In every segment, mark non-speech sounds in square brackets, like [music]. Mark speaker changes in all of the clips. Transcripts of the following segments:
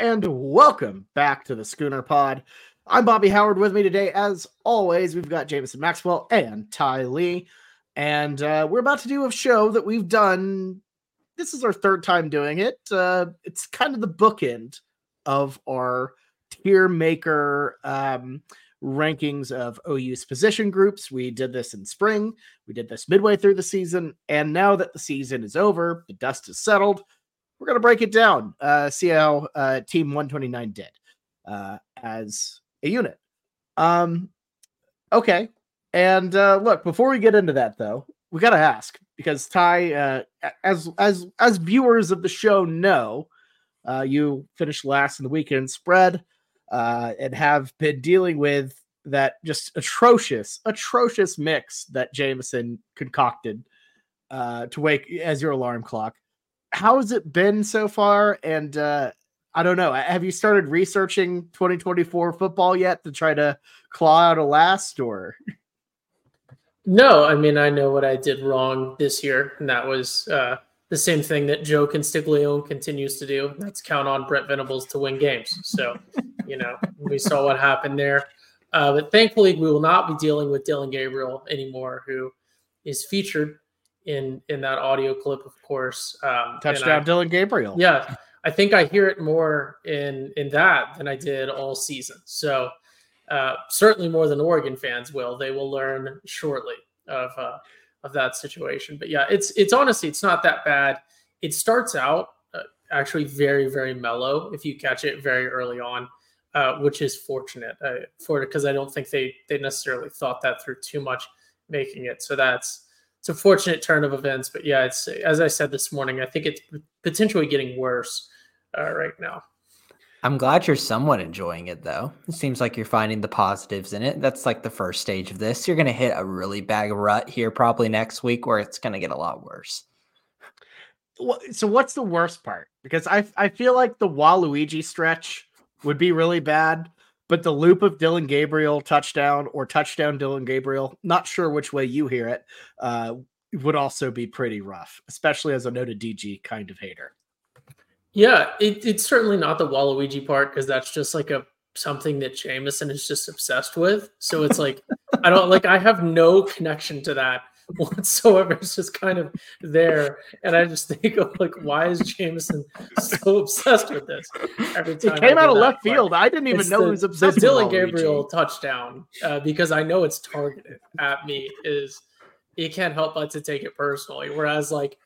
Speaker 1: And welcome back to the Schooner Pod. I'm Bobby Howard. With me today, as always, we've got Jameson Maxwell and Ty Lee. And uh, we're about to do a show that we've done. This is our third time doing it. Uh, it's kind of the bookend of our tier maker um, rankings of OU's position groups. We did this in spring, we did this midway through the season. And now that the season is over, the dust is settled we're going to break it down, uh, see how uh, Team 129 did uh, as a unit. Um, okay. And uh, look, before we get into that, though, we got to ask because Ty, uh, as as as viewers of the show know, uh, you finished last in the weekend spread uh, and have been dealing with that just atrocious, atrocious mix that Jameson concocted uh, to wake as your alarm clock how has it been so far? And uh, I don't know. Have you started researching 2024 football yet to try to claw out a last or?
Speaker 2: No, I mean I know what I did wrong this year, and that was uh, the same thing that Joe Castiglione continues to do. That's count on Brent Venables to win games. So, you know, we saw what happened there. Uh, but thankfully, we will not be dealing with Dillon Gabriel anymore, who is featured in in that audio clip, of course.
Speaker 1: Um, Touchdown, I, Dillon Gabriel.
Speaker 2: Yeah, I think I hear it more in in that than I did all season. So uh, certainly more than Oregon fans will. They will learn shortly of uh, of that situation. But yeah, it's it's honestly it's not that bad. It starts out uh, actually very very mellow if you catch it very early on. Uh, which is fortunate uh, for it because I don't think they they necessarily thought that through too much making it. So that's it's a fortunate turn of events. But yeah, it's as I said this morning. I think it's potentially getting worse uh, right now.
Speaker 3: I'm glad you're somewhat enjoying it though. It seems like you're finding the positives in it. That's like the first stage of this. You're going to hit a really bad rut here probably next week where it's going to get a lot worse.
Speaker 1: So what's the worst part? Because I I feel like the Waluigi stretch would be really bad, but the loop of Dillon Gabriel touchdown or touchdown Dylan Gabriel, not sure which way you hear it, uh, would also be pretty rough, especially as a noted DG kind of hater.
Speaker 2: Yeah, it, it's certainly not the Waluigi part because that's just like a something that Jameson is just obsessed with. So it's like I don't like I have no connection to that [laughs] whatsoever. It's just kind of there. And I just think of like, why is Jameson so obsessed with this?
Speaker 1: Every time it came out of left field. I didn't even know the, he was obsessed
Speaker 2: the Dillon Gabriel touchdown, uh, because I know it's targeted at me, is you can't help but to take it personally. Whereas like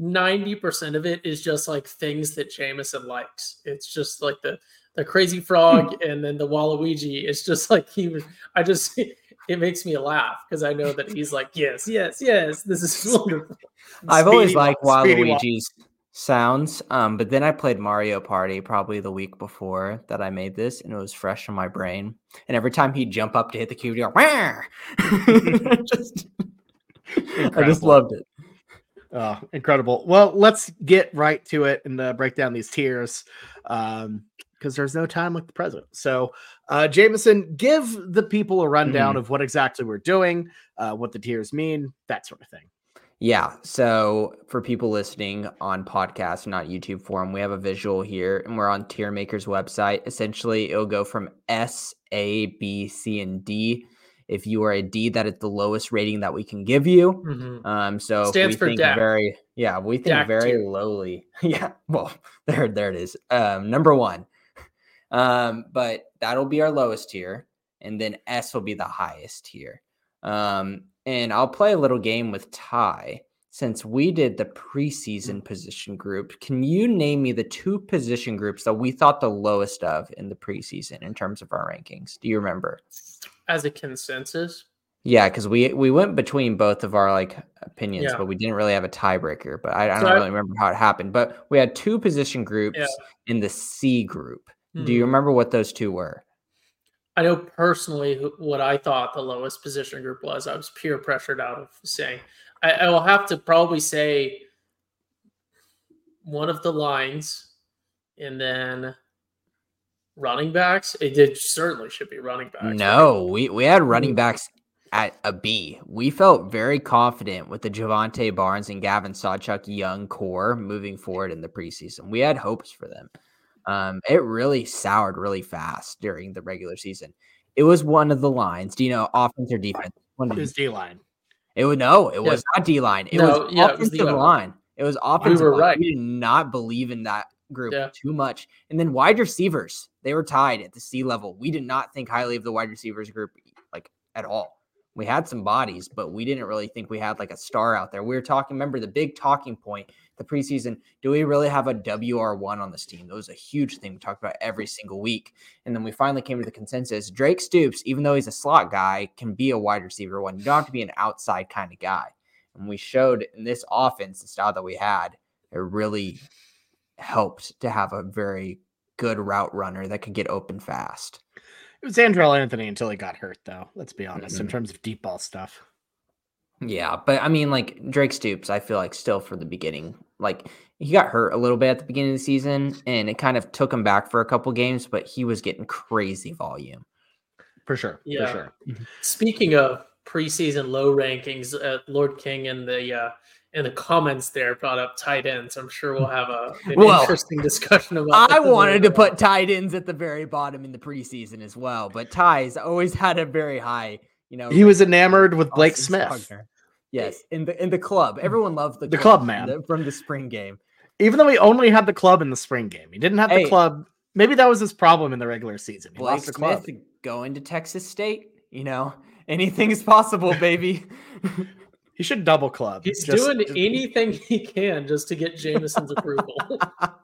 Speaker 2: 90% of it is just like things that Jameson likes. It's just like the the crazy frog [laughs] and then the Waluigi. It's just like he was I just [laughs] it makes me laugh because I know that he's like, yes, yes, yes, this is [laughs] wonderful.
Speaker 3: I've Speedy always liked Waluigi's sounds, um, but then I played Mario Party probably the week before that I made this, and it was fresh in my brain. And every time he'd jump up to hit the cube, he'd go, [laughs] just, I just loved it.
Speaker 1: Oh, incredible. Well, let's get right to it and uh, break down these tiers. Um, because there's no time like the present. So, uh, Jameson, give the people a rundown mm. of what exactly we're doing, uh, what the tiers mean, that sort of thing.
Speaker 3: Yeah. So, for people listening on podcast, not YouTube forum, we have a visual here, and we're on Tier Maker's website. Essentially, it'll go from S, A, B, C, and D. If you are a D, that is the lowest rating that we can give you. Mm-hmm. Um, so
Speaker 2: stands for
Speaker 3: think very, yeah, we think very tier. lowly. [laughs] yeah. Well, [laughs] there, there it is. Um, number one. Um, but that'll be our lowest tier, and then S will be the highest tier. Um, and I'll play a little game with Ty since we did the preseason position group. Can you name me the two position groups that we thought the lowest of in the preseason in terms of our rankings? Do you remember?
Speaker 2: As a consensus?
Speaker 3: Yeah, because we we went between both of our like opinions, yeah. but we didn't really have a tiebreaker. But I, I don't really remember how it happened. But we had two position groups yeah. in the C group. Hmm. Do you hmm. remember what those two were?
Speaker 2: I know personally what I thought the lowest position group was. I was peer pressured out of saying. I, I will have to probably say one of the lines, and then running backs. It did certainly should be running backs.
Speaker 3: No, we we had running hmm. backs at a B. We felt very confident with the Jovantae Barnes and Gavin Sawchuk young core moving forward in the preseason. We had hopes for them. Um, it really soured really fast during the regular season. It was one of the lines. Do you know offense or defense?
Speaker 1: One it was D line.
Speaker 3: It would no, it was not D line. It no, was yeah, offensive it was line. It was offensive. We were line. right. We did not believe in that group yeah. too much. And then wide receivers, they were tied at the C level. We did not think highly of the wide receivers group like at all. We had some bodies, but we didn't really think we had like a star out there. We were talking, remember the big talking point the preseason, do we really have a WR1 on this team? That was a huge thing we talked about every single week. And then we finally came to the consensus Drake Stoops, even though he's a slot guy, can be a wide receiver one. You don't have to be an outside kind of guy. And we showed in this offense, the style that we had, it really helped to have a very good route runner that could get open fast.
Speaker 1: It was Andrel Anthony until he got hurt, though. Let's be honest, mm-hmm. in terms of deep ball stuff.
Speaker 3: Yeah, but I mean, like Drake Stoops, I feel like still for the beginning, like he got hurt a little bit at the beginning of the season, and it kind of took him back for a couple games, but he was getting crazy volume.
Speaker 1: For sure.
Speaker 2: Yeah.
Speaker 1: For sure.
Speaker 2: Mm-hmm. Speaking of preseason low rankings, uh, Lord King and the uh, in the comments there brought up tight ends. I'm sure we'll have a an well, interesting discussion about.
Speaker 3: I wanted to put tight ends at the very bottom in the preseason as well, but Ty's always had a very high. You know,
Speaker 1: he was enamored with Blake Smith.
Speaker 3: Yes, in the in the club, mm. everyone loved the
Speaker 1: the club, club man
Speaker 3: the, from the spring game.
Speaker 1: Even though he only had the club in the spring game, he didn't have hey, the club. Maybe that was his problem in the regular season. He Blake lost the club. Smith
Speaker 3: going to Texas State. You know, [laughs] anything is possible, baby. [laughs]
Speaker 1: He should double club.
Speaker 2: He's just, doing just... anything he can just to get Jameson's approval.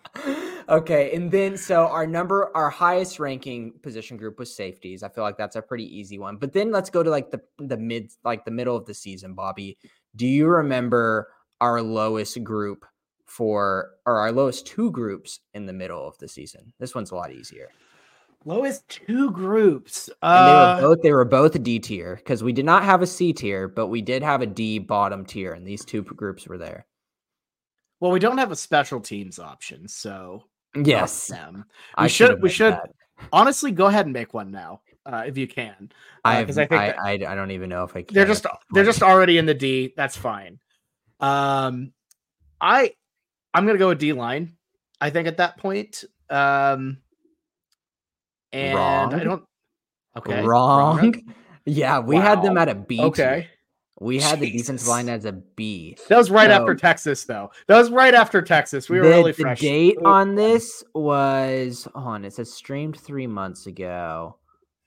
Speaker 2: [laughs]
Speaker 3: okay, and then so our number, our highest ranking position group was safeties. I feel like that's a pretty easy one. But then let's go to like the the mid, like the middle of the season. Bobby, do you remember our lowest group for, or our lowest two groups in the middle of the season? This one's a lot easier.
Speaker 1: Lowest two groups.
Speaker 3: Uh, they were both they were both D tier because we did not have a C tier, but we did have a D bottom tier, and these two groups were there.
Speaker 1: Well, we don't have a special teams option, so
Speaker 3: yes,
Speaker 1: them. We I should we should that. honestly go ahead and make one now. Uh, if you can,
Speaker 3: because uh, I think I, I, I don't even know if I can.
Speaker 1: They're just they're just already in the D. That's fine. Um, I I'm gonna go with D line. I think at that point, um, and wrong. I don't.
Speaker 3: Okay. Wrong. wrong. [laughs] Yeah, we wow. had them at a B.
Speaker 1: Okay.
Speaker 3: We had Jesus. the defensive line as a B.
Speaker 1: That was right so, after Texas, though. That was right after Texas. We were
Speaker 3: the,
Speaker 1: really fresh.
Speaker 3: The date on this was on. It says streamed three months ago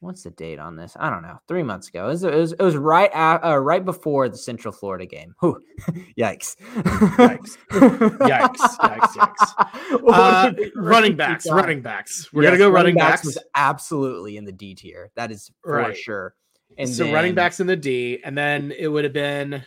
Speaker 3: what's the date on this? I don't know. Three months ago. It was, it was, it was right at, uh, right before the Central Florida game. Whew. [laughs] [laughs] yikes.
Speaker 1: yikes. Yikes. [laughs] Yikes. Yikes. Uh, running backs. Running backs. We're yes, gonna go running, running backs. backs. Was
Speaker 3: absolutely in the D tier. That is for right. sure.
Speaker 1: And so then, running backs in the D, and then it would have been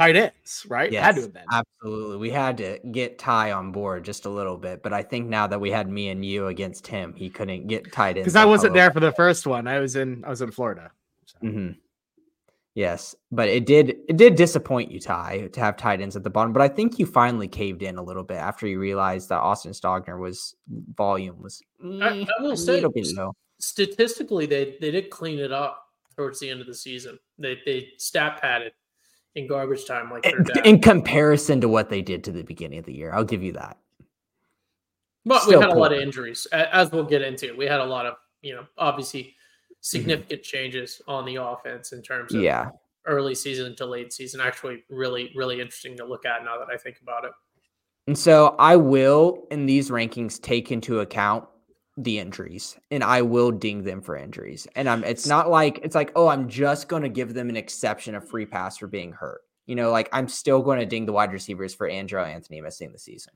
Speaker 1: tight ends, right?
Speaker 3: Yes, had to have been. Absolutely. We had to get Ty on board just a little bit, but I think now that we had me and you against him, he couldn't get tight ends.
Speaker 1: Because I wasn't there for the first one. I was in I was in Florida.
Speaker 3: So. Mm-hmm. Yes, but it did it did disappoint you, Ty, to have tight ends at the bottom. But I think you finally caved in a little bit after you realized that Austin Stogner was volume was
Speaker 2: I, I will say statistically they they did clean it up towards the end of the season. They they stat padded in garbage time like
Speaker 3: in, in, comparison to what they did to the beginning of the year. I'll give you that.
Speaker 2: But Still we had cool. a lot of injuries, as we'll get into. We had a lot of, you know, obviously mm-hmm. significant mm-hmm. changes on the offense in terms of
Speaker 3: yeah.
Speaker 2: early season to late season. Actually, really, really interesting to look at now that I think about it.
Speaker 3: And so I will, in these rankings, take into account the injuries and I will ding them for injuries. And I'm it's not like it's like, oh, I'm just going to give them an exception, a free pass for being hurt. You know, like I'm still going to ding the wide receivers for Andrel Anthony missing the season.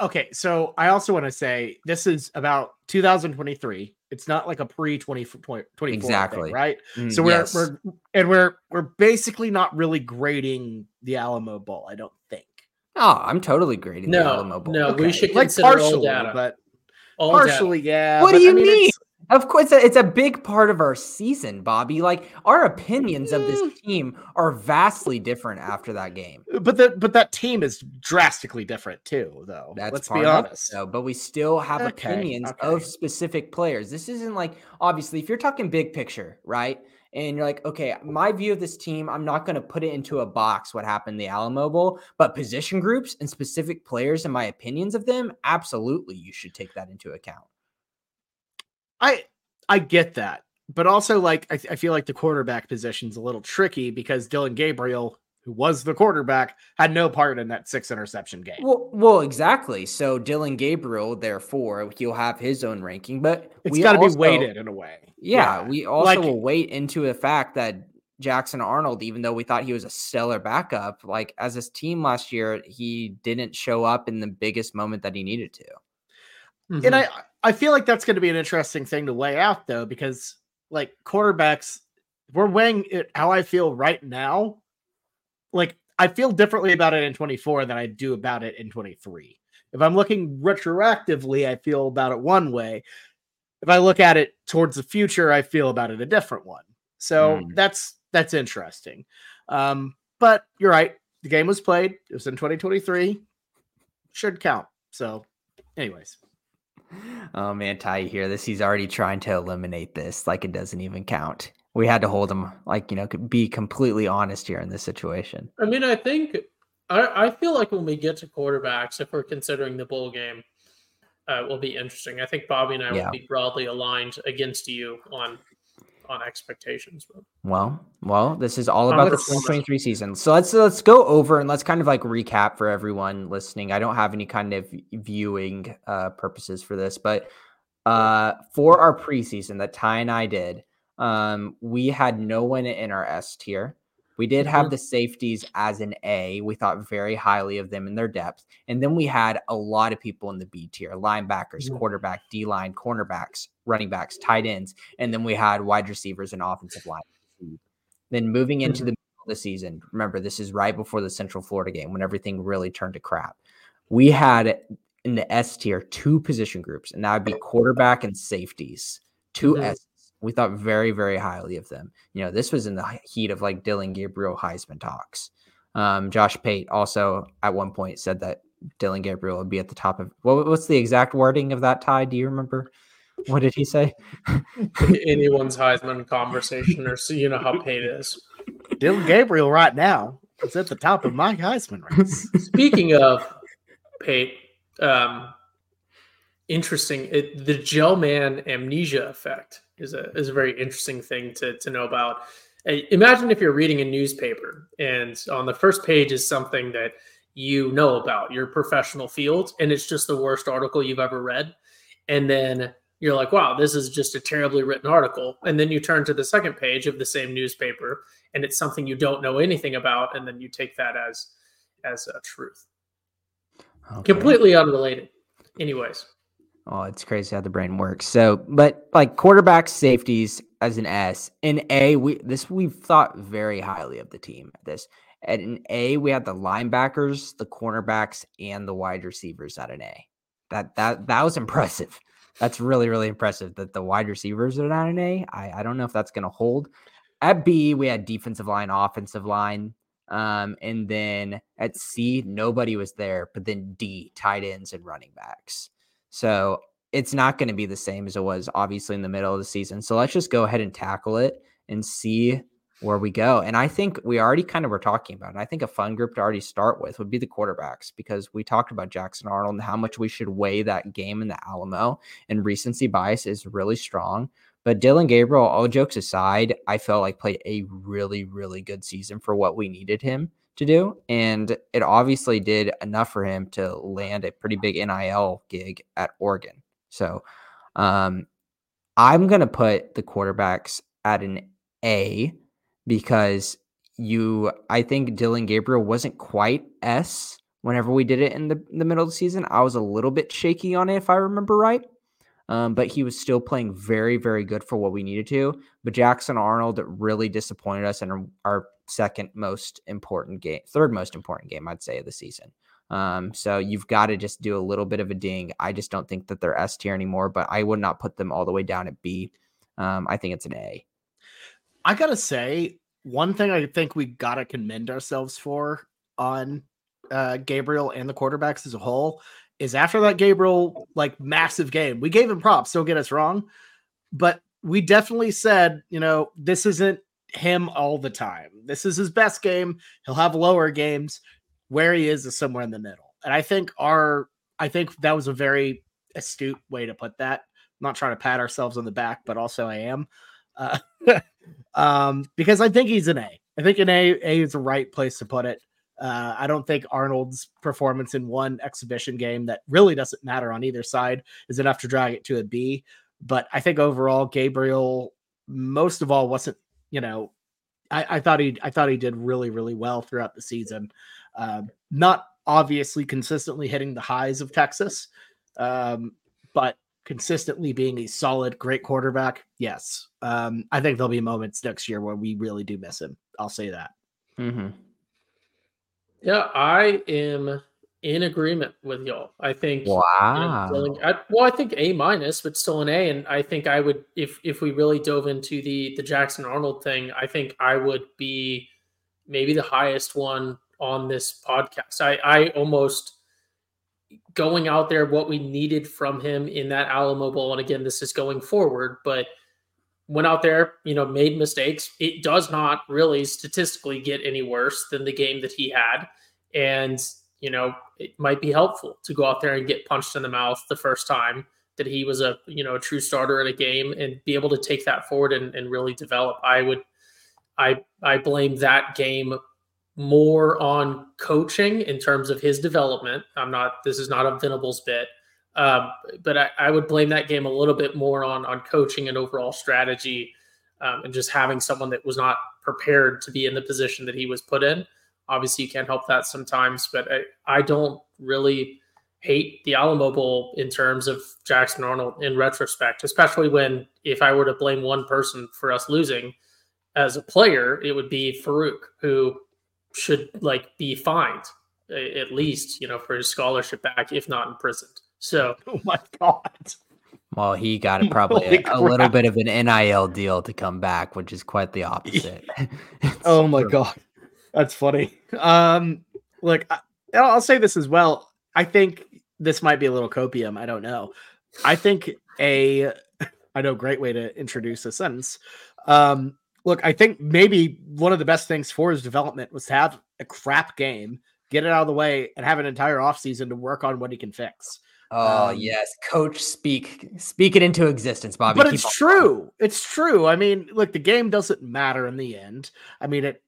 Speaker 1: Okay, so I also want to say this is about 2023. It's not like a pre 2024 exactly thing, right? Mm, so we're yes. we're and we're we're basically not really grading the Alamo Bowl. I don't think.
Speaker 3: Oh, I'm totally grading
Speaker 2: no,
Speaker 3: the Alamo Bowl.
Speaker 2: No, okay. we should like partially, data. but
Speaker 1: all Partially, yeah.
Speaker 3: What do you I mean? mean? Of course, it's a big part of our season, Bobby. Like our opinions of this mm. team are vastly different after that game.
Speaker 1: But that but that team is drastically different too, though. That's Let's be honest.
Speaker 3: Though, but we still have okay, opinions okay. of specific players. This isn't like obviously if you're talking big picture, right? And you're like, okay, my view of this team, I'm not going to put it into a box what happened the Alamo Bowl, but position groups and specific players and my opinions of them, absolutely, you should take that into account.
Speaker 1: I I get that, but also like I, I feel like the quarterback position's a little tricky because Dillon Gabriel who was the quarterback, had no part in that six interception game.
Speaker 3: Well, well, exactly. So Dillon Gabriel, therefore, he'll have his own ranking, but
Speaker 1: it's got to be weighted in a way.
Speaker 3: Yeah, yeah. we also like, will wait into the fact that Jackson Arnold, even though we thought he was a stellar backup, like as his team last year, he didn't show up in the biggest moment that he needed to.
Speaker 1: Mm-hmm. And I, I feel like that's going to be an interesting thing to weigh out, though, because like quarterbacks, we're weighing it how I feel right now like I feel differently about it in 24 than I do about it in 23. If I'm looking retroactively, I feel about it one way. If I look at it towards the future, I feel about it a different one. So mm. that's that's interesting. Um, but you're right. The game was played. It was in 2023. Should count. So, anyways.
Speaker 3: Oh man, Ty, here this. He's already trying to eliminate this, like it doesn't even count we had to hold him like you know be completely honest here in this situation.
Speaker 2: I mean i think i, I feel like when we get to quarterbacks if we're considering the bowl game uh, will be interesting. I think bobby and i yeah. will be broadly aligned against you on on expectations
Speaker 3: well well this is all about the 2023 season. So let's let's go over and let's kind of like recap for everyone listening. I don't have any kind of viewing uh purposes for this but uh for our preseason that ty and i did um, we had no one in our S tier. We did have mm-hmm. the safeties as an A. We thought very highly of them in their depth. And then we had a lot of people in the B tier linebackers, mm-hmm. quarterback, D line, cornerbacks, running backs, tight ends. And then we had wide receivers and offensive line. Then moving into mm-hmm. the middle of the season, remember, this is right before the Central Florida game when everything really turned to crap. We had in the S tier two position groups, and that would be quarterback and safeties, 2 mm-hmm. S we thought very, very highly of them. You know, this was in the heat of like Dillon Gabriel Heisman talks. Um, Josh Pate also at one point said that Dillon Gabriel would be at the top of what, what's the exact wording of that Ty? Do you remember? What did he say? [laughs]
Speaker 2: Anyone's Heisman conversation, or so you know how Pate is.
Speaker 1: Dillon Gabriel right now is at the top of my Heisman race.
Speaker 2: Speaking of Pate, um, interesting. It, the Gell-Mann amnesia effect is a is a very interesting thing to to know about. Imagine if you're reading a newspaper and on the first page is something that you know about your professional field and it's just the worst article you've ever read. And then you're like wow this is just a terribly written article. And then you turn to the second page of the same newspaper and it's something you don't know anything about and then you take that as as a truth. Okay. completely unrelated. Anyways
Speaker 3: Oh, it's crazy how the brain works. So, but like quarterback safeties as an S. In A, we this we've thought very highly of the team this. At an A, we had the linebackers, the cornerbacks, and the wide receivers at an A. That that that was [laughs] impressive. That's really, really impressive that the wide receivers are at an A. I, I don't know if that's gonna hold. At B, we had defensive line, offensive line. Um, and then at C, nobody was there, but then D, tight ends and running backs. So it's not going to be the same as it was obviously in the middle of the season. So let's just go ahead and tackle it and see where we go. And I think we already kind of were talking about it. I think a fun group to already start with would be the quarterbacks because we talked about Jackson Arnold and how much we should weigh that game in the Alamo. And recency bias is really strong. But Dillon Gabriel, all jokes aside, I felt like played a really, really good season for what we needed him to do. And it obviously did enough for him to land a pretty big NIL gig at Oregon. So um, I'm going to put the quarterbacks at an A because you, I think Dillon Gabriel wasn't quite S whenever we did it in the, the middle of the season. I was a little bit shaky on it, if I remember right. Um, but he was still playing very, very good for what we needed to. But Jackson Arnold really disappointed us in our second most important game, third most important game, I'd say, of the season. Um, so you've got to just do a little bit of a ding. I just don't think that they're S tier anymore, but I would not put them all the way down at B. Um, I think it's an A.
Speaker 1: I gotta say, one thing I think we gotta commend ourselves for on uh, Gabriel and the quarterbacks as a whole is after that Gabriel like massive game, we gave him props. Don't get us wrong, but we definitely said, you know, this isn't him all the time. This is his best game. He'll have lower games. Where he is is somewhere in the middle. And I think our I think that was a very astute way to put that. I'm not trying to pat ourselves on the back, but also I am. Uh, [laughs] um, because I think he's an A. I think an A, A is the right place to put it. Uh, I don't think Arnold's performance in one exhibition game that really doesn't matter on either side is enough to drag it to a B. But I think overall, Gabriel, most of all, wasn't you know, I, I thought he I thought he did really really well throughout the season. Um, not obviously consistently hitting the highs of Texas, um, but consistently being a solid, great quarterback. Yes, um, I think there'll be moments next year where we really do miss him. I'll say that.
Speaker 3: Mm-hmm.
Speaker 2: Yeah, I am in agreement with y'all. I think
Speaker 3: wow.
Speaker 2: Know, I, well, I think A minus, but still an A. And I think I would, if if we really dove into the the Jackson Arnold thing, I think I would be maybe the highest one on this podcast. I I almost going out there what we needed from him in that Alamo Bowl, and again, this is going forward, but went out there, you know, made mistakes. It does not really statistically get any worse than the game that he had. And, you know, it might be helpful to go out there and get punched in the mouth the first time that he was a, you know, a true starter in a game and be able to take that forward and, and really develop. I would I I blame that game more on coaching in terms of his development. I'm not this is not a Venables bit. Um, but I, I, would blame that game a little bit more on on coaching and overall strategy, um, and just having someone that was not prepared to be in the position that he was put in. Obviously, you can't help that sometimes, but I, I don't really hate the Alamo Bowl in terms of Jackson Arnold in retrospect, especially when if I were to blame one person for us losing as a player, it would be Farooq, who should like be fined at least, you know, for his scholarship back, if not imprisoned. So,
Speaker 1: oh my god.
Speaker 3: Well, he got [laughs] probably a, a, little bit of an NIL deal to come back, which is quite the opposite. [laughs]
Speaker 1: oh [laughs] my god, that's funny. Um, look, I, I'll say this as well. I think this might be a little copium. I don't know. I think a, [laughs] I know, great way to introduce a sentence. Um, look, I think maybe one of the best things for his development was to have a crap game, get it out of the way, and have an entire offseason to work on what he can fix.
Speaker 3: Oh um, yes, coach, speak speak it into existence, Bobby.
Speaker 1: But Keep it's true. It's true. I mean, look, the game doesn't matter in the end. I mean, it.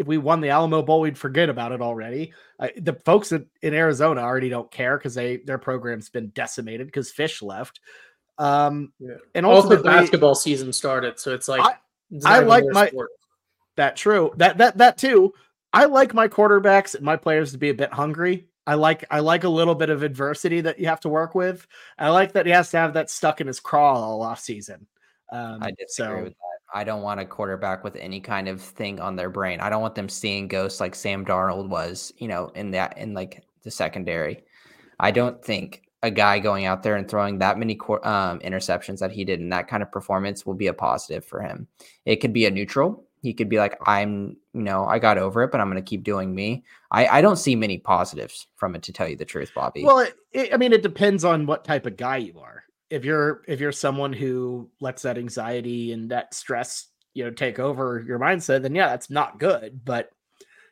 Speaker 1: If we won the Alamo Bowl, we'd forget about it already. Uh, the folks in, in Arizona already don't care because they their program's been decimated because Fisch left. Um,
Speaker 2: yeah. and also basketball season started, so it's like
Speaker 1: I, it's I like my sport. that true that that that too. I like my quarterbacks and my players to be a bit hungry I like I like a little bit of adversity that you have to work with. I like that he has to have that stuck in his craw all off season.
Speaker 3: Um, I disagree so, with that. I don't want a quarterback with any kind of thing on their brain. I don't want them seeing ghosts like Sam Darnold was, you know, in that in like the secondary. I don't think a guy going out there and throwing that many um, interceptions that he did in that kind of performance will be a positive for him. It could be a neutral he could be like, I'm, you know, I got over it, but I'm going to keep doing me. I, I don't see many positives from it, to tell you the truth, Bobby.
Speaker 1: Well, it, it, I mean, it depends on what type of guy you are. If you're if you're someone who lets that anxiety and that stress, you know, take over your mindset, then yeah, that's not good. But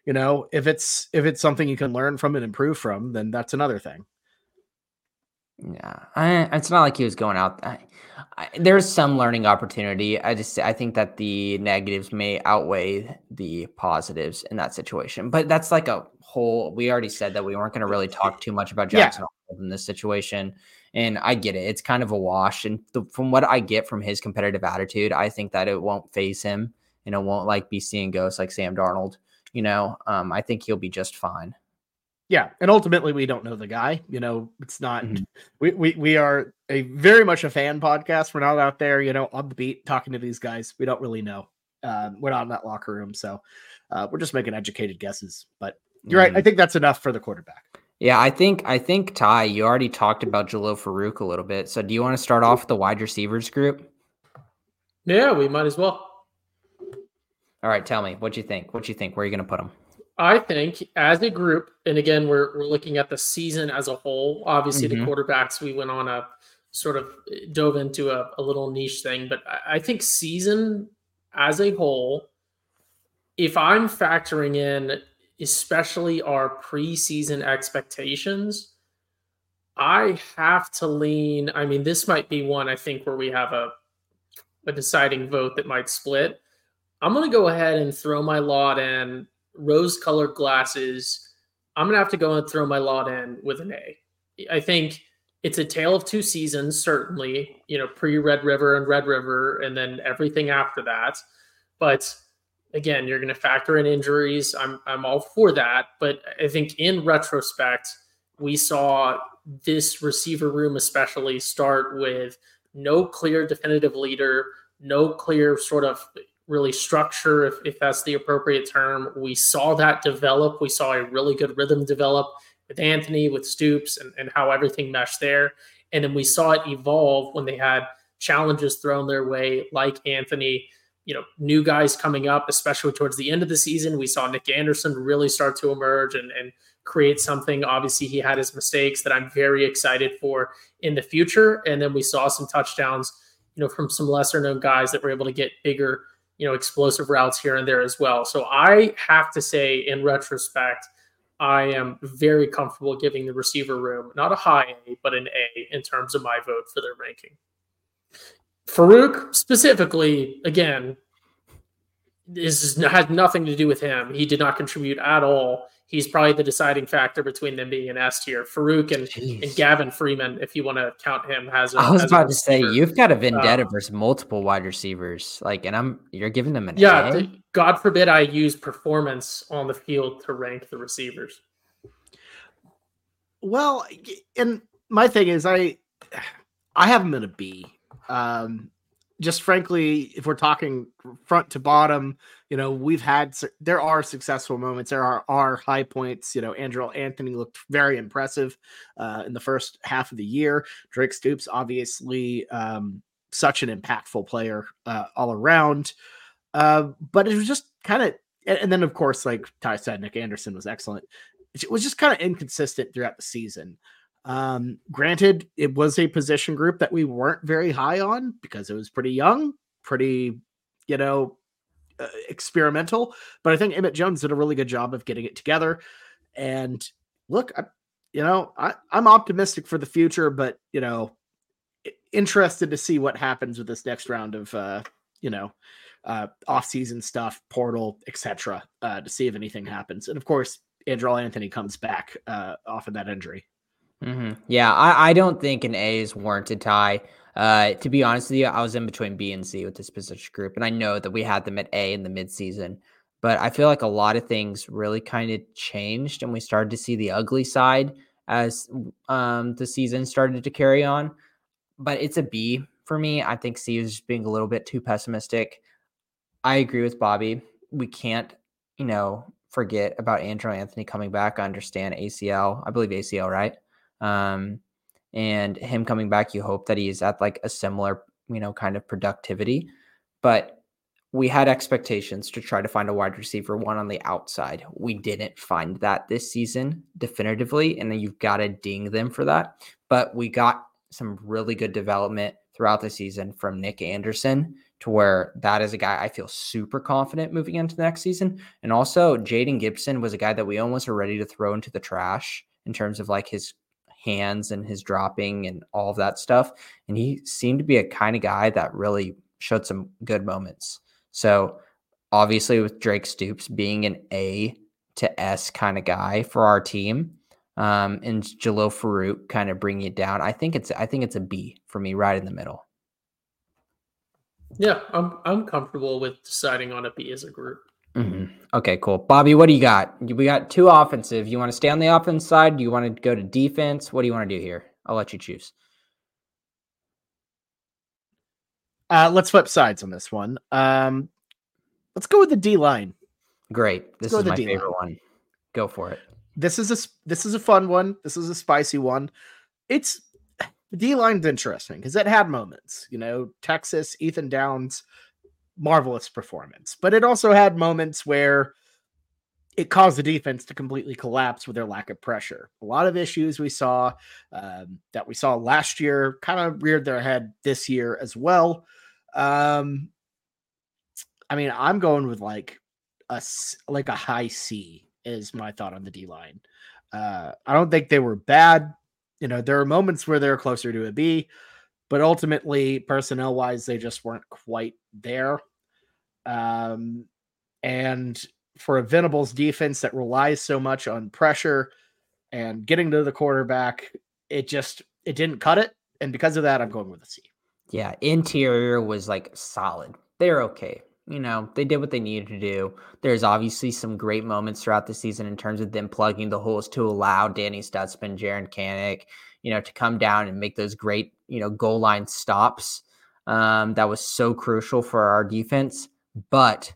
Speaker 1: you know, if it's if it's something you can learn from and improve from, then that's another thing.
Speaker 3: Yeah, I, it's not like he was going out. I, I, there's some learning opportunity. I just I think that the negatives may outweigh the positives in that situation. But that's like a whole. We already said that we weren't going to really talk too much about Jackson yeah. in this situation, and I get it. It's kind of a wash. And the, from what I get from his competitive attitude, I think that it won't phase him, and it won't like be seeing ghosts like Sam Darnold. You know, um, I think he'll be just fine
Speaker 1: yeah and ultimately we don't know the guy you know it's not mm-hmm. we, we we are a very much a fan podcast we're not out there you know on the beat talking to these guys we don't really know um, we're not in that locker room so uh, we're just making educated guesses but you're mm-hmm. right. I think that's enough for the quarterback.
Speaker 3: Yeah i think i think ty you already talked about jalil Farooq a little bit. So do you want to start off with the wide receivers group?
Speaker 2: Yeah we might as well.
Speaker 3: All right tell me what you think? What you think? Where are you going to put them
Speaker 2: I think as a group, and again, we're, we're looking at the season as a whole. Obviously, mm-hmm. the quarterbacks, we went on a sort of dove into a, a little niche thing, but I, I think season as a whole, if I'm factoring in especially our preseason expectations, I have to lean. I mean, this might be one I think where we have a a deciding vote that might split. I'm going to go ahead and throw my lot in rose colored glasses. I'm going to have to go and throw my lot in with an A. I think it's a tale of two seasons, certainly, you know, pre Red River and Red River, and then everything after that. But again, you're going to factor in injuries. I'm, I'm all for that. But I think in retrospect, we saw this receiver room, especially, start with no clear definitive leader, no clear sort of really structure, if, if that's the appropriate term. We saw that develop. We saw a really good rhythm develop with Anthony, with Stoops, and, and how everything meshed there. And then we saw it evolve when they had challenges thrown their way, like Anthony, you know, new guys coming up, especially towards the end of the season. We saw Nick Anderson really start to emerge and, and create something. Obviously, he had his mistakes that I'm very excited for in the future. And then we saw some touchdowns, you know, from some lesser known guys that were able to get bigger you know, explosive routes here and there as well. So I have to say, in retrospect, I am very comfortable giving the receiver room not a high A, but an A in terms of my vote for their ranking. Farooq specifically, again, this is, has nothing to do with him. He did not contribute at all he's probably the deciding factor between them being an S tier. Farooq and, and, Gavin Freeman, if you want to count him, has.
Speaker 3: A, I was about to say you've got a vendetta um, versus multiple wide receivers, like, and I'm you're giving them an
Speaker 2: yeah. The, God forbid I use performance on the field to rank the receivers.
Speaker 1: Well, and my thing is, I I have him in a B. Um, just frankly, if we're talking front to bottom, you know, we've had there are successful moments. There are are high points. You know, Andrel Anthony looked very impressive uh, in the first half of the year. Drake Stoops, obviously, um, such an impactful player uh, all around. Uh, but it was just kind of, and then of course, like Ty said, Nick Anderson was excellent. It was just kind of inconsistent throughout the season. Um, granted, it was a position group that we weren't very high on because it was pretty young, pretty, you know, uh, experimental. But I think Emmett Jones did a really good job of getting it together. And look, I, you know, I, I'm optimistic for the future, but you know, interested to see what happens with this next round of, uh, you know, uh, off-season stuff, portal, etc., uh, to see if anything happens. And of course, Andrel Anthony comes back uh, off of that injury.
Speaker 3: Mm-hmm. Yeah, I, I don't think an A is warranted Ty. Uh, to be honest with you, I was in between B and C with this position group, and I know that we had them at A in the midseason, but I feel like a lot of things really kind of changed, and we started to see the ugly side as um, the season started to carry on. But it's a B for me. I think C is being a little bit too pessimistic. I agree with Bobby. We can't, you know, forget about Andrel Anthony coming back. I understand ACL. I believe ACL, right? Um, and him coming back, you hope that he's at like a similar, you know, kind of productivity. But we had expectations to try to find a wide receiver one on the outside. We didn't find that this season definitively, and then you've got to ding them for that. But we got some really good development throughout the season from Nick Anderson to where that is a guy I feel super confident moving into the next season. And also, Jaden Gibson was a guy that we almost were ready to throw into the trash in terms of like his hands and his dropping and all of that stuff. And he seemed to be a kind of guy that really showed some good moments. So obviously with Drake Stoops being an A to S kind of guy for our team, um, and Jalil Farooq kind of bring it down. I think it's I think it's a B for me, right in the middle.
Speaker 2: Yeah, I'm I'm comfortable with deciding on a B as a group.
Speaker 3: Mm-hmm. Okay, cool. Bobby, what do you got? We got two offensive. You want to stay on the offense side? Do you want to go to defense? What do you want to do here? I'll let you choose.
Speaker 1: Uh, let's flip sides on this one. Um, let's go with the D line.
Speaker 3: Great. This is my D-line. favorite one. Go for it.
Speaker 1: This is a this is a fun one. This is a spicy one. It's the D line's interesting because it had moments. You know, Texas, Ethan Downs marvelous performance, but it also had moments where it caused the defense to completely collapse with their lack of pressure. A lot of issues we saw um, that we saw last year kind of reared their head this year as well. Um, I mean, I'm going with like a like a high C is my thought on the D line. Uh, I don't think they were bad. You know, there are moments where they're closer to a B, but ultimately, personnel wise, they just weren't quite there. Um, and for a Venables defense that relies so much on pressure and getting to the quarterback, it just it didn't cut it. And because of that, I'm going with a C.
Speaker 3: Yeah, interior was like solid. They're okay you know, they did what they needed to do. There's obviously some great moments throughout the season in terms of them plugging the holes to allow Danny Stutsman, Jaren Kanak, you know, to come down and make those great, you know, goal line stops. Um, that was so crucial for our defense. But,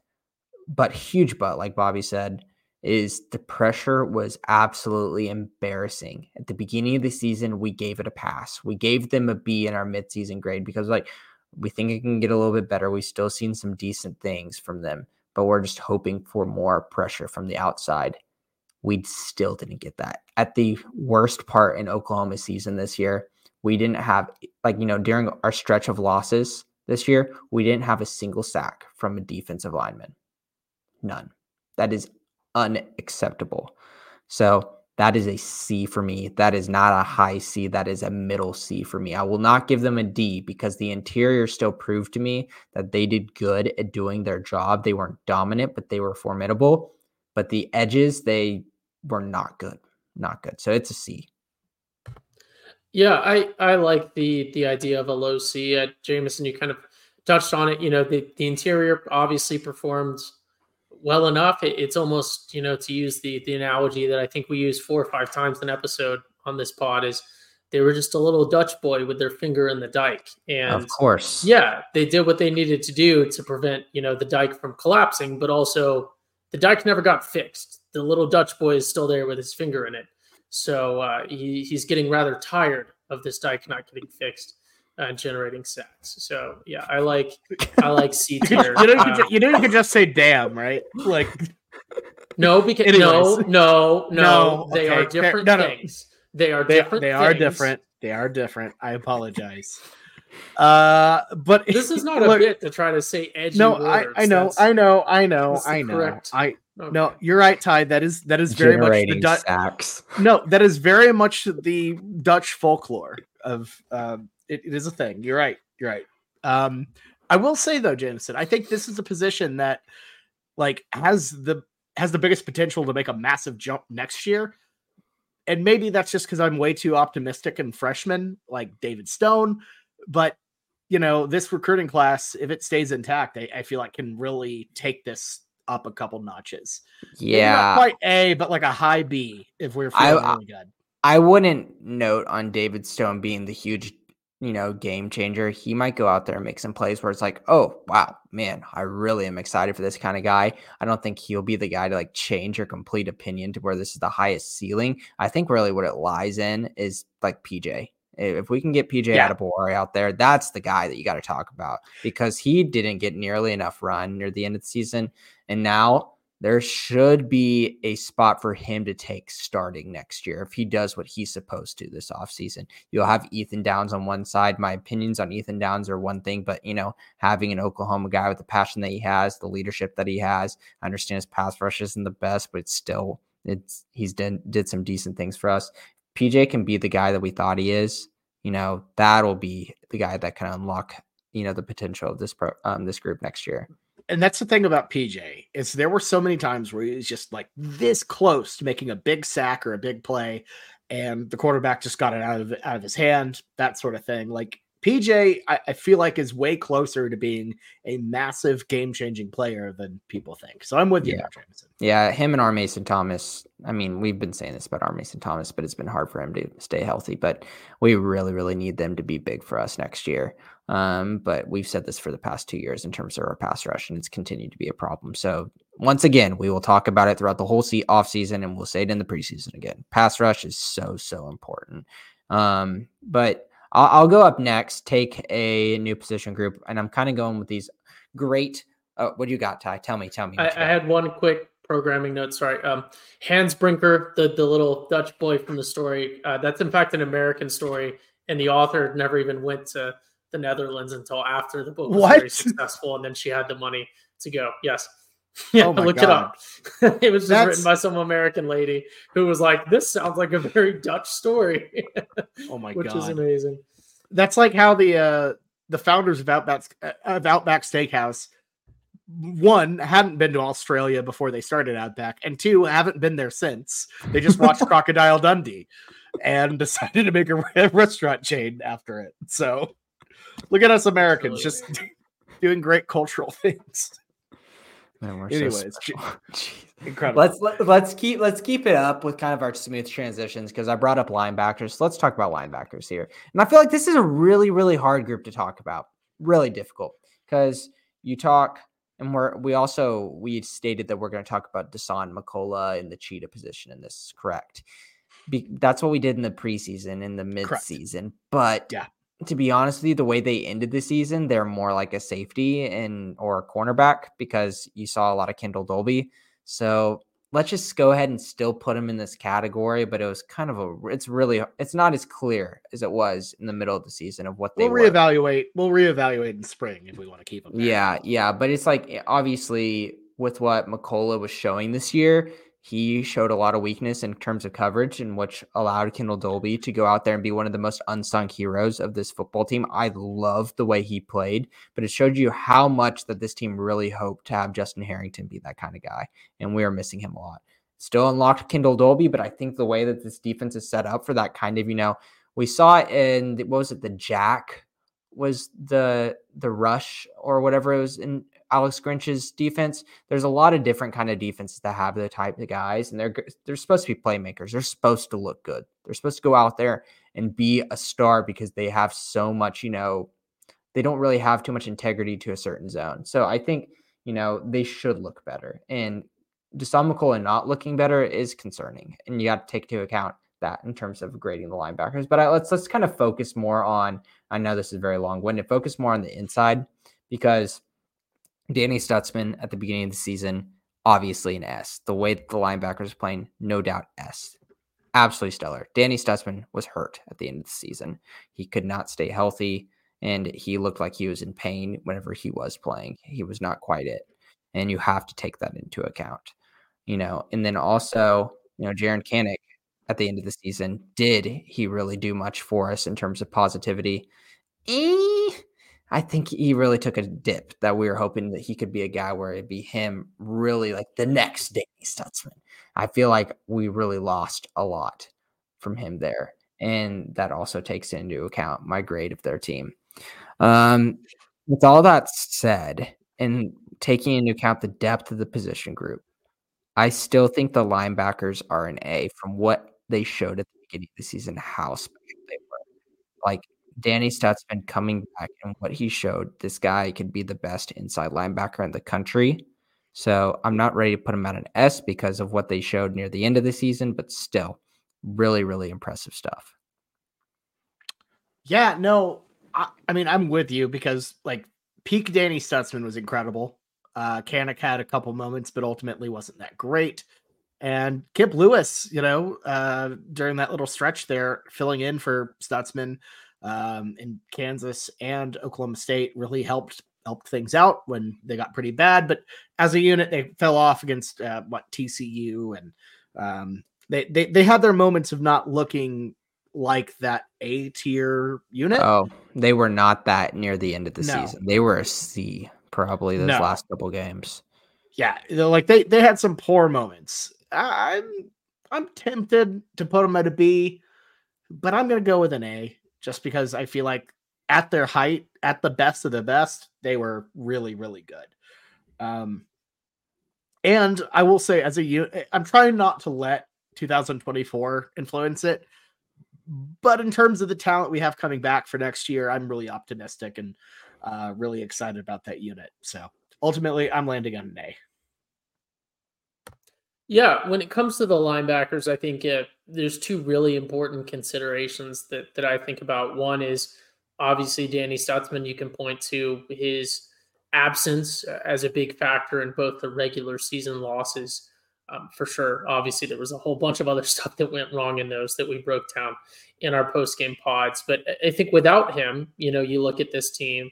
Speaker 3: but huge but, like Bobby said, is the pressure was absolutely embarrassing. At the beginning of the season, we gave it a pass. We gave them a B in our midseason grade because, like, we think it can get a little bit better. We've still seen some decent things from them, but we're just hoping for more pressure from the outside. We still didn't get that. At the worst part in Oklahoma season this year, we didn't have, like, you know, during our stretch of losses this year, we didn't have a single sack from a defensive lineman. None. That is unacceptable. So that is a C for me. That is not a high C. That is a middle C for me. I will not give them a D because the interior still proved to me that they did good at doing their job. They weren't dominant, but they were formidable. But the edges, they were not good. Not good. So it's a C.
Speaker 2: Yeah, I I like the the idea of a low C. at Jameson, you kind of touched on it. You know, the the interior obviously performed well enough. It, it's almost, you know, to use the the analogy that I think we use four or five times an episode on this pod is they were just a little Dutch boy with their finger in the dike. And
Speaker 3: of course,
Speaker 2: yeah, they did what they needed to do to prevent, you know, the dike from collapsing, but also the dike never got fixed. The little Dutch boy is still there with his finger in it. So uh, he, he's getting rather tired of this dike not getting fixed uh, generating sacks. So yeah, I like I like [laughs] C tier.
Speaker 1: you, know, you, uh, you know, you can just say "damn," right? Like,
Speaker 2: no, because no, no, no, [laughs] no, they okay. are different no, no. things. They are
Speaker 1: they,
Speaker 2: different.
Speaker 1: They are different. They are different. I apologize. Uh, but [laughs]
Speaker 2: this is not look, a bit to try to say edgy.
Speaker 1: No,
Speaker 2: words.
Speaker 1: I, I know, That's, I know, I know, I know. Correct. I Okay. No, you're right, Ty. That is that is very much the Dutch. No, that is very much the Dutch folklore of um, it, it is a thing. You're right. You're right. Um, I will say though, Jameson, I think this is a position that like has the has the biggest potential to make a massive jump next year. And maybe that's just because I'm way too optimistic and freshman like David Stone. But you know, this recruiting class, if it stays intact, I, I feel like can really take this up a couple notches.
Speaker 3: Yeah, not
Speaker 1: quite A, but like a high B if we're feeling I, really good.
Speaker 3: I wouldn't note on David Stone being the huge you know, game changer. He might go out there and make some plays where it's like, oh, wow, man, I really am excited for this kind of guy. I don't think he'll be the guy to like change your complete opinion to where this is the highest ceiling. I think really what it lies in is like PJ. If we can get PJ yeah. Adebawore out there, that's the guy that you got to talk about because he didn't get nearly enough run near the end of the season. And now there should be a spot for him to take starting next year if he does what he's supposed to this offseason. You'll have Ethan Downs on one side. My opinions on Ethan Downs are one thing, but you know, having an Oklahoma guy with the passion that he has, the leadership that he has, I understand his pass rush isn't the best, but it's still it's he's done did some decent things for us. PJ can be the guy that we thought he is. You know, that'll be the guy that can unlock, you know, the potential of this pro um this group next year
Speaker 1: and that's the thing about PJ is there were so many times where he was just like this close to making a big sack or a big play, and the quarterback just got it out of out of his hand, that sort of thing. Like PJ, I, I feel like is way closer to being a massive game changing player than people think. So I'm with you,
Speaker 3: yeah. Jameson. Yeah, him and R. Mason Thomas. I mean, we've been saying this about R. Mason Thomas, but it's been hard for him to stay healthy. But we really, really need them to be big for us next year. Um, but we've said this for the past two years in terms of our pass rush, and it's continued to be a problem. So once again, we will talk about it throughout the whole se- off season, and we'll say it in the preseason again. Pass rush is so so important. Um, but I'll, I'll, go up next, take a new position group, and I'm kind of going with these great. Uh, what do you got, Ty? Tell me, tell me.
Speaker 2: I, I had one quick programming notes. Sorry, um, Hans Brinker, the the little Dutch boy from the story. Uh, that's in fact an American story, and the author never even went to the Netherlands until after the book was
Speaker 1: What?
Speaker 2: very successful, and then she had the money to go. Yes. [laughs] Yeah,
Speaker 1: Oh my
Speaker 2: look
Speaker 1: God.
Speaker 2: it up. [laughs] it was just
Speaker 1: That's-
Speaker 2: written by some American lady who was like, "This sounds like a very Dutch story," [laughs]
Speaker 1: Oh my god.
Speaker 2: which is amazing.
Speaker 1: That's like how the uh the founders of Outback of Outback Steakhouse one hadn't been to Australia before they started Outback, and two haven't been there since. They just watched Crocodile Dundee and decided to make a restaurant chain after it. So look at us Americans
Speaker 2: really
Speaker 1: just doing great cultural things.
Speaker 3: So
Speaker 1: Anyways,
Speaker 3: special. [laughs]
Speaker 1: Incredible.
Speaker 3: Let's let, let's keep let's keep it up with kind of our smooth transitions because I brought up linebackers. So let's talk about linebackers here. And I feel like this is a really really hard group to talk about. Really difficult because you talk and we're we also we stated that we're going to talk about Dasan McCullough in the cheetah position and this is correct. Be, that's what we did in the preseason in the
Speaker 1: Correct.
Speaker 3: midseason. But
Speaker 1: Yeah.
Speaker 3: To be honest with you, the way they ended the season, they're more like a safety and or a cornerback because you saw a lot of Kendel Dolby. So let's just go ahead and still put him in this category. But it was kind of a it's really it's not as clear as it was in the middle of the season of what they
Speaker 1: we'll
Speaker 3: were.
Speaker 1: reevaluate. We'll reevaluate in spring if we want to keep them. there.
Speaker 3: Yeah, yeah, but it's like obviously with what McCullough was showing this year, he showed a lot of weakness in terms of coverage, and which allowed Kendel Dolby to go out there and be one of the most unsung heroes of this football team. I love the way he played, but it showed you how much that this team really hoped to have Justin Harrington be that kind of guy, and we are missing him a lot. Still unlocked Kendel Dolby, but I think the way that this defense is set up for that kind of, you know, we saw it in what was it, the Jack was the the rush or whatever it was in Alex Grinch's defense. There's a lot of different kind of defenses that have the type of guys, and they're they're supposed to be playmakers. They're supposed to look good. They're supposed to go out there and be a star because they have so much, you know, they don't really have too much integrity to a certain zone. So I think you know they should look better. And Dasan McCullough not looking better is concerning, and you got to take into account that in terms of grading the linebackers. But I, let's let's kind of focus more on. I know this is very long winded. Focus more on the inside because Danny Stutsman at the beginning of the season, obviously an S. The way the linebackers playing, no doubt S. Absolutely stellar. Danny Stutsman was hurt at the end of the season. He could not stay healthy, and he looked like he was in pain whenever he was playing. He was not quite it, and you have to take that into account. You know, and then also, you know, Jaren Kanak at the end of the season, did he really do much for us in terms of positivity? Eh, I think he really took a dip that we were hoping that he could be a guy where it'd be him really like the next Danny Stutsman. I feel like we really lost a lot from him there. And that also takes into account my grade of their team. Um, with all that said, and taking into account the depth of the position group, I still think the linebackers are an A from what they showed at the beginning of the season, how special they were. Like Danny Stutsman coming back and what he showed, this guy could be the best inside linebacker in the country. So I'm not ready to put him at an S because of what they showed near the end of the season, but still, really, really impressive stuff.
Speaker 1: Yeah, no, I, I mean I'm with you because like peak Danny Stutsman was incredible. Uh had a couple moments, but ultimately wasn't that great. And Kip Lewis, you know, uh during that little stretch there, filling in for Stutzman um in Kansas and Oklahoma State really helped helped things out when they got pretty bad. But as a unit, they fell off against uh, what TCU and um they, they they had their moments of not looking like that A tier unit.
Speaker 3: Oh, they were not that near the end of the
Speaker 1: No.
Speaker 3: season. They were a C probably those
Speaker 1: No.
Speaker 3: last couple games.
Speaker 1: yeah, they're like they they had some poor moments. I'm I'm tempted to put them at a B, but I'm gonna go with an A just because I feel like at their height, at the best of the best, they were really really good. Um, and I will say, as a unit, I'm trying not to let 2024 influence it. But in terms of the talent we have coming back for next year, I'm really optimistic and uh, really excited about that unit. So ultimately, I'm landing on an A.
Speaker 2: Yeah, when it comes to the linebackers, I think uh, there's two really important considerations that that I think about. One is obviously Danny Stutsman. You can point to his absence uh, as a big factor in both the regular season losses um, for sure. Obviously, there was a whole bunch of other [laughs] stuff that went wrong in those that we broke down in our post game pods. But I think without him, you know, you look at this team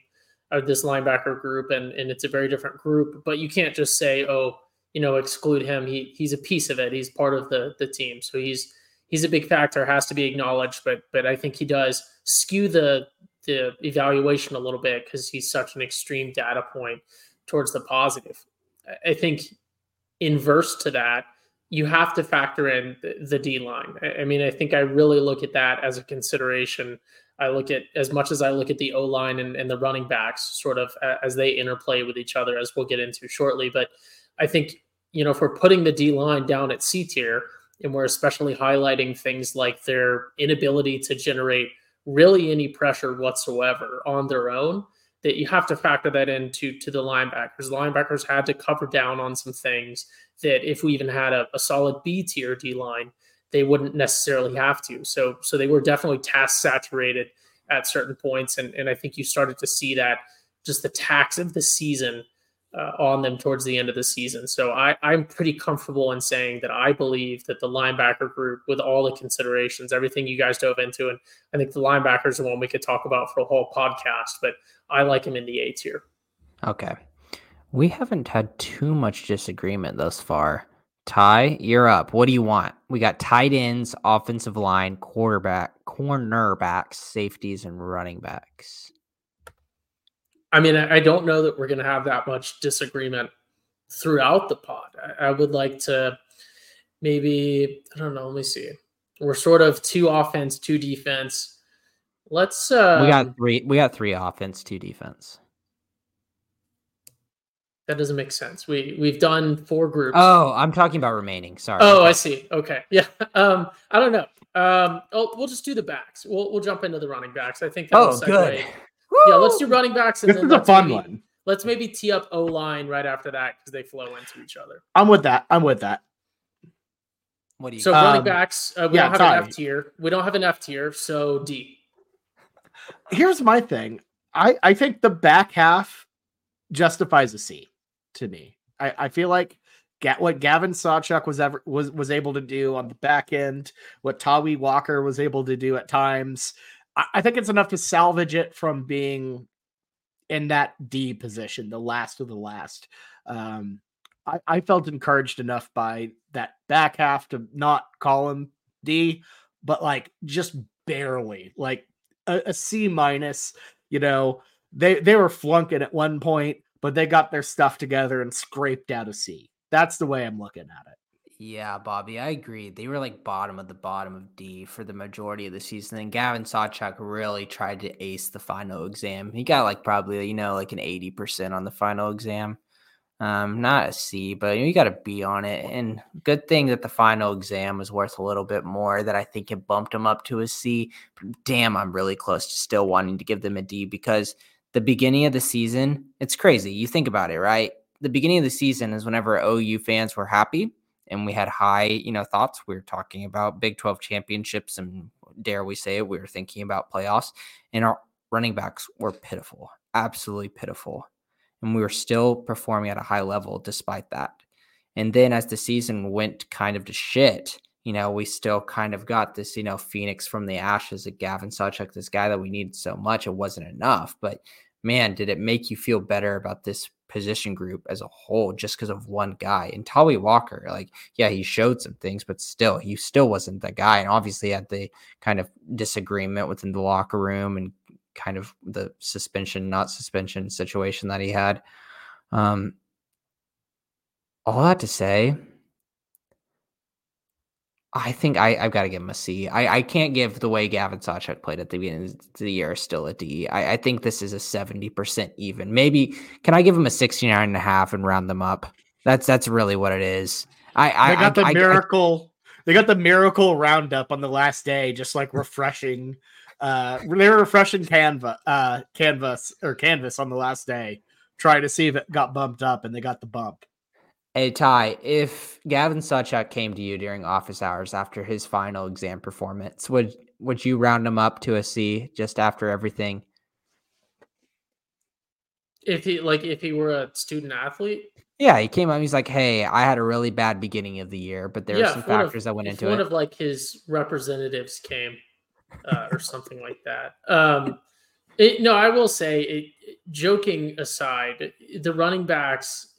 Speaker 2: or this linebacker group, and and it's a very different group. But you can't just say, oh, you know, exclude him. He he's a piece of it. He's part of the the team, so he's he's a big factor. Has to be acknowledged. But but I think he does skew the the evaluation a little bit because he's such an extreme data point towards the positive. I think inverse to that, you have to factor in the, the D line. I, I mean, I think I really look at that as a consideration. I look at as much as I look at the O line and, and the running backs, sort of as they interplay with each other, as we'll get into shortly. But I think you know, if we're putting the D line down at C tier, and we're especially highlighting things like their inability to generate really any pressure whatsoever on their own, that you have to factor that into to the linebackers. The linebackers had to cover down on some things that if we even had a, a solid B tier D line, they wouldn't necessarily have to. So so they were definitely task saturated at certain points, and and I think you started to see that just the tax of the season uh, on them towards the end of the season. So I, I'm pretty comfortable in saying that I believe that the linebacker group, with all the considerations, everything you guys dove into, and I think the linebackers are one we could talk about for a whole podcast, but I like him in the A tier.
Speaker 3: Okay. We haven't had too much disagreement thus far. Ty, you're up. What do you want? We got tight ends, offensive line, quarterback, cornerbacks, safeties, and running backs.
Speaker 2: I mean, I don't know that we're going to have that much disagreement throughout the pod. I, I would like to maybe, I don't know, let me see. We're sort of two offense, two defense. Let's uh
Speaker 3: We got three we got three offense, two defense.
Speaker 2: That doesn't make sense. We we've done four groups.
Speaker 3: Oh, I'm talking about remaining. Sorry.
Speaker 2: Oh, okay. I see. Okay. [laughs] Yeah. Um, I don't know. Um, oh, we'll just do the backs. We'll we'll jump into the running backs. I think
Speaker 3: that oh, good.
Speaker 2: Yeah, let's do running backs.
Speaker 1: And this is a fun
Speaker 2: maybe,
Speaker 1: one.
Speaker 2: Let's maybe tee up O line right after that because they flow into each other.
Speaker 1: I'm with that. I'm with that.
Speaker 2: What do you? So um, running backs, uh, we yeah, don't have an F tier. We don't have an F tier, so D. [laughs]
Speaker 1: Here's my thing. I I think the back half justifies a C to me. I I feel like get what Gavin Sawchuk was ever was was able to do on the back end, what Tawee Walker was able to do at times. I think it's enough to salvage it from being in that D position, the last of the last. Um, I, I, felt encouraged enough by that back half to not call him D, but like just barely, like a, a C minus. You know, they they were flunking at one point, but they got their stuff together and scraped out a C. That's the way I'm looking at it.
Speaker 3: Yeah, Bobby, I agree. They were like bottom of the bottom of D for the majority of the season. And Gavin Sawchuk really tried to ace the final exam. He got like probably, you know, like an 80% on the final exam. Um, not a C, but you got a B on it. And good thing that the final exam was worth a little bit more that I think it bumped him up to a C. Damn, I'm really close to still wanting to give them a D because the beginning of the season, it's crazy. You think about it, right? The beginning of the season is whenever OU fans were happy and we had high, you know, thoughts. We were talking about Big 12 championships and dare we say it, we were thinking about playoffs and our running backs were pitiful, absolutely pitiful. And we were still performing at a high level despite that. And then as the season went kind of to shit, you know, we still kind of got this, you know, Phoenix from the ashes of Gavin Sawchuk, this guy that we needed so much. It wasn't enough. But man, did it make you feel better about this position group as a whole just because of one guy. And Tawee Walker, like, yeah, he showed some things, but still, he still wasn't the guy. And obviously had the kind of disagreement within the locker room and kind of the suspension, not suspension situation that he had. Um, all that to say, I think I, I've got to give him a C. I, I can't give the way Gavin Sawchuk played at the beginning of the year still a D. I, I think this is a 70% even. Maybe can I give him a 69 and a half and round them up? That's that's really what it is. I, I
Speaker 1: they got
Speaker 3: I,
Speaker 1: the miracle. they got the miracle roundup on the last day, just like refreshing. uh, they were refreshing Canva, uh, canvas or canvas on the last day, trying to see if it got bumped up, and they got the bump.
Speaker 3: Hey Ty, if Gavin Sawchuk came to you during office hours after his final exam performance, would would you round him up to a C just after everything?
Speaker 2: If he like if he were a student athlete?
Speaker 3: Yeah, he came out. He's like, "Hey, I had a really bad beginning of the year, but there yeah, are some factors
Speaker 2: of,
Speaker 3: that went into
Speaker 2: one
Speaker 3: it."
Speaker 2: One of like his representatives came, uh, or something like that. Um, it, no, I will say, it, joking aside, the running backs,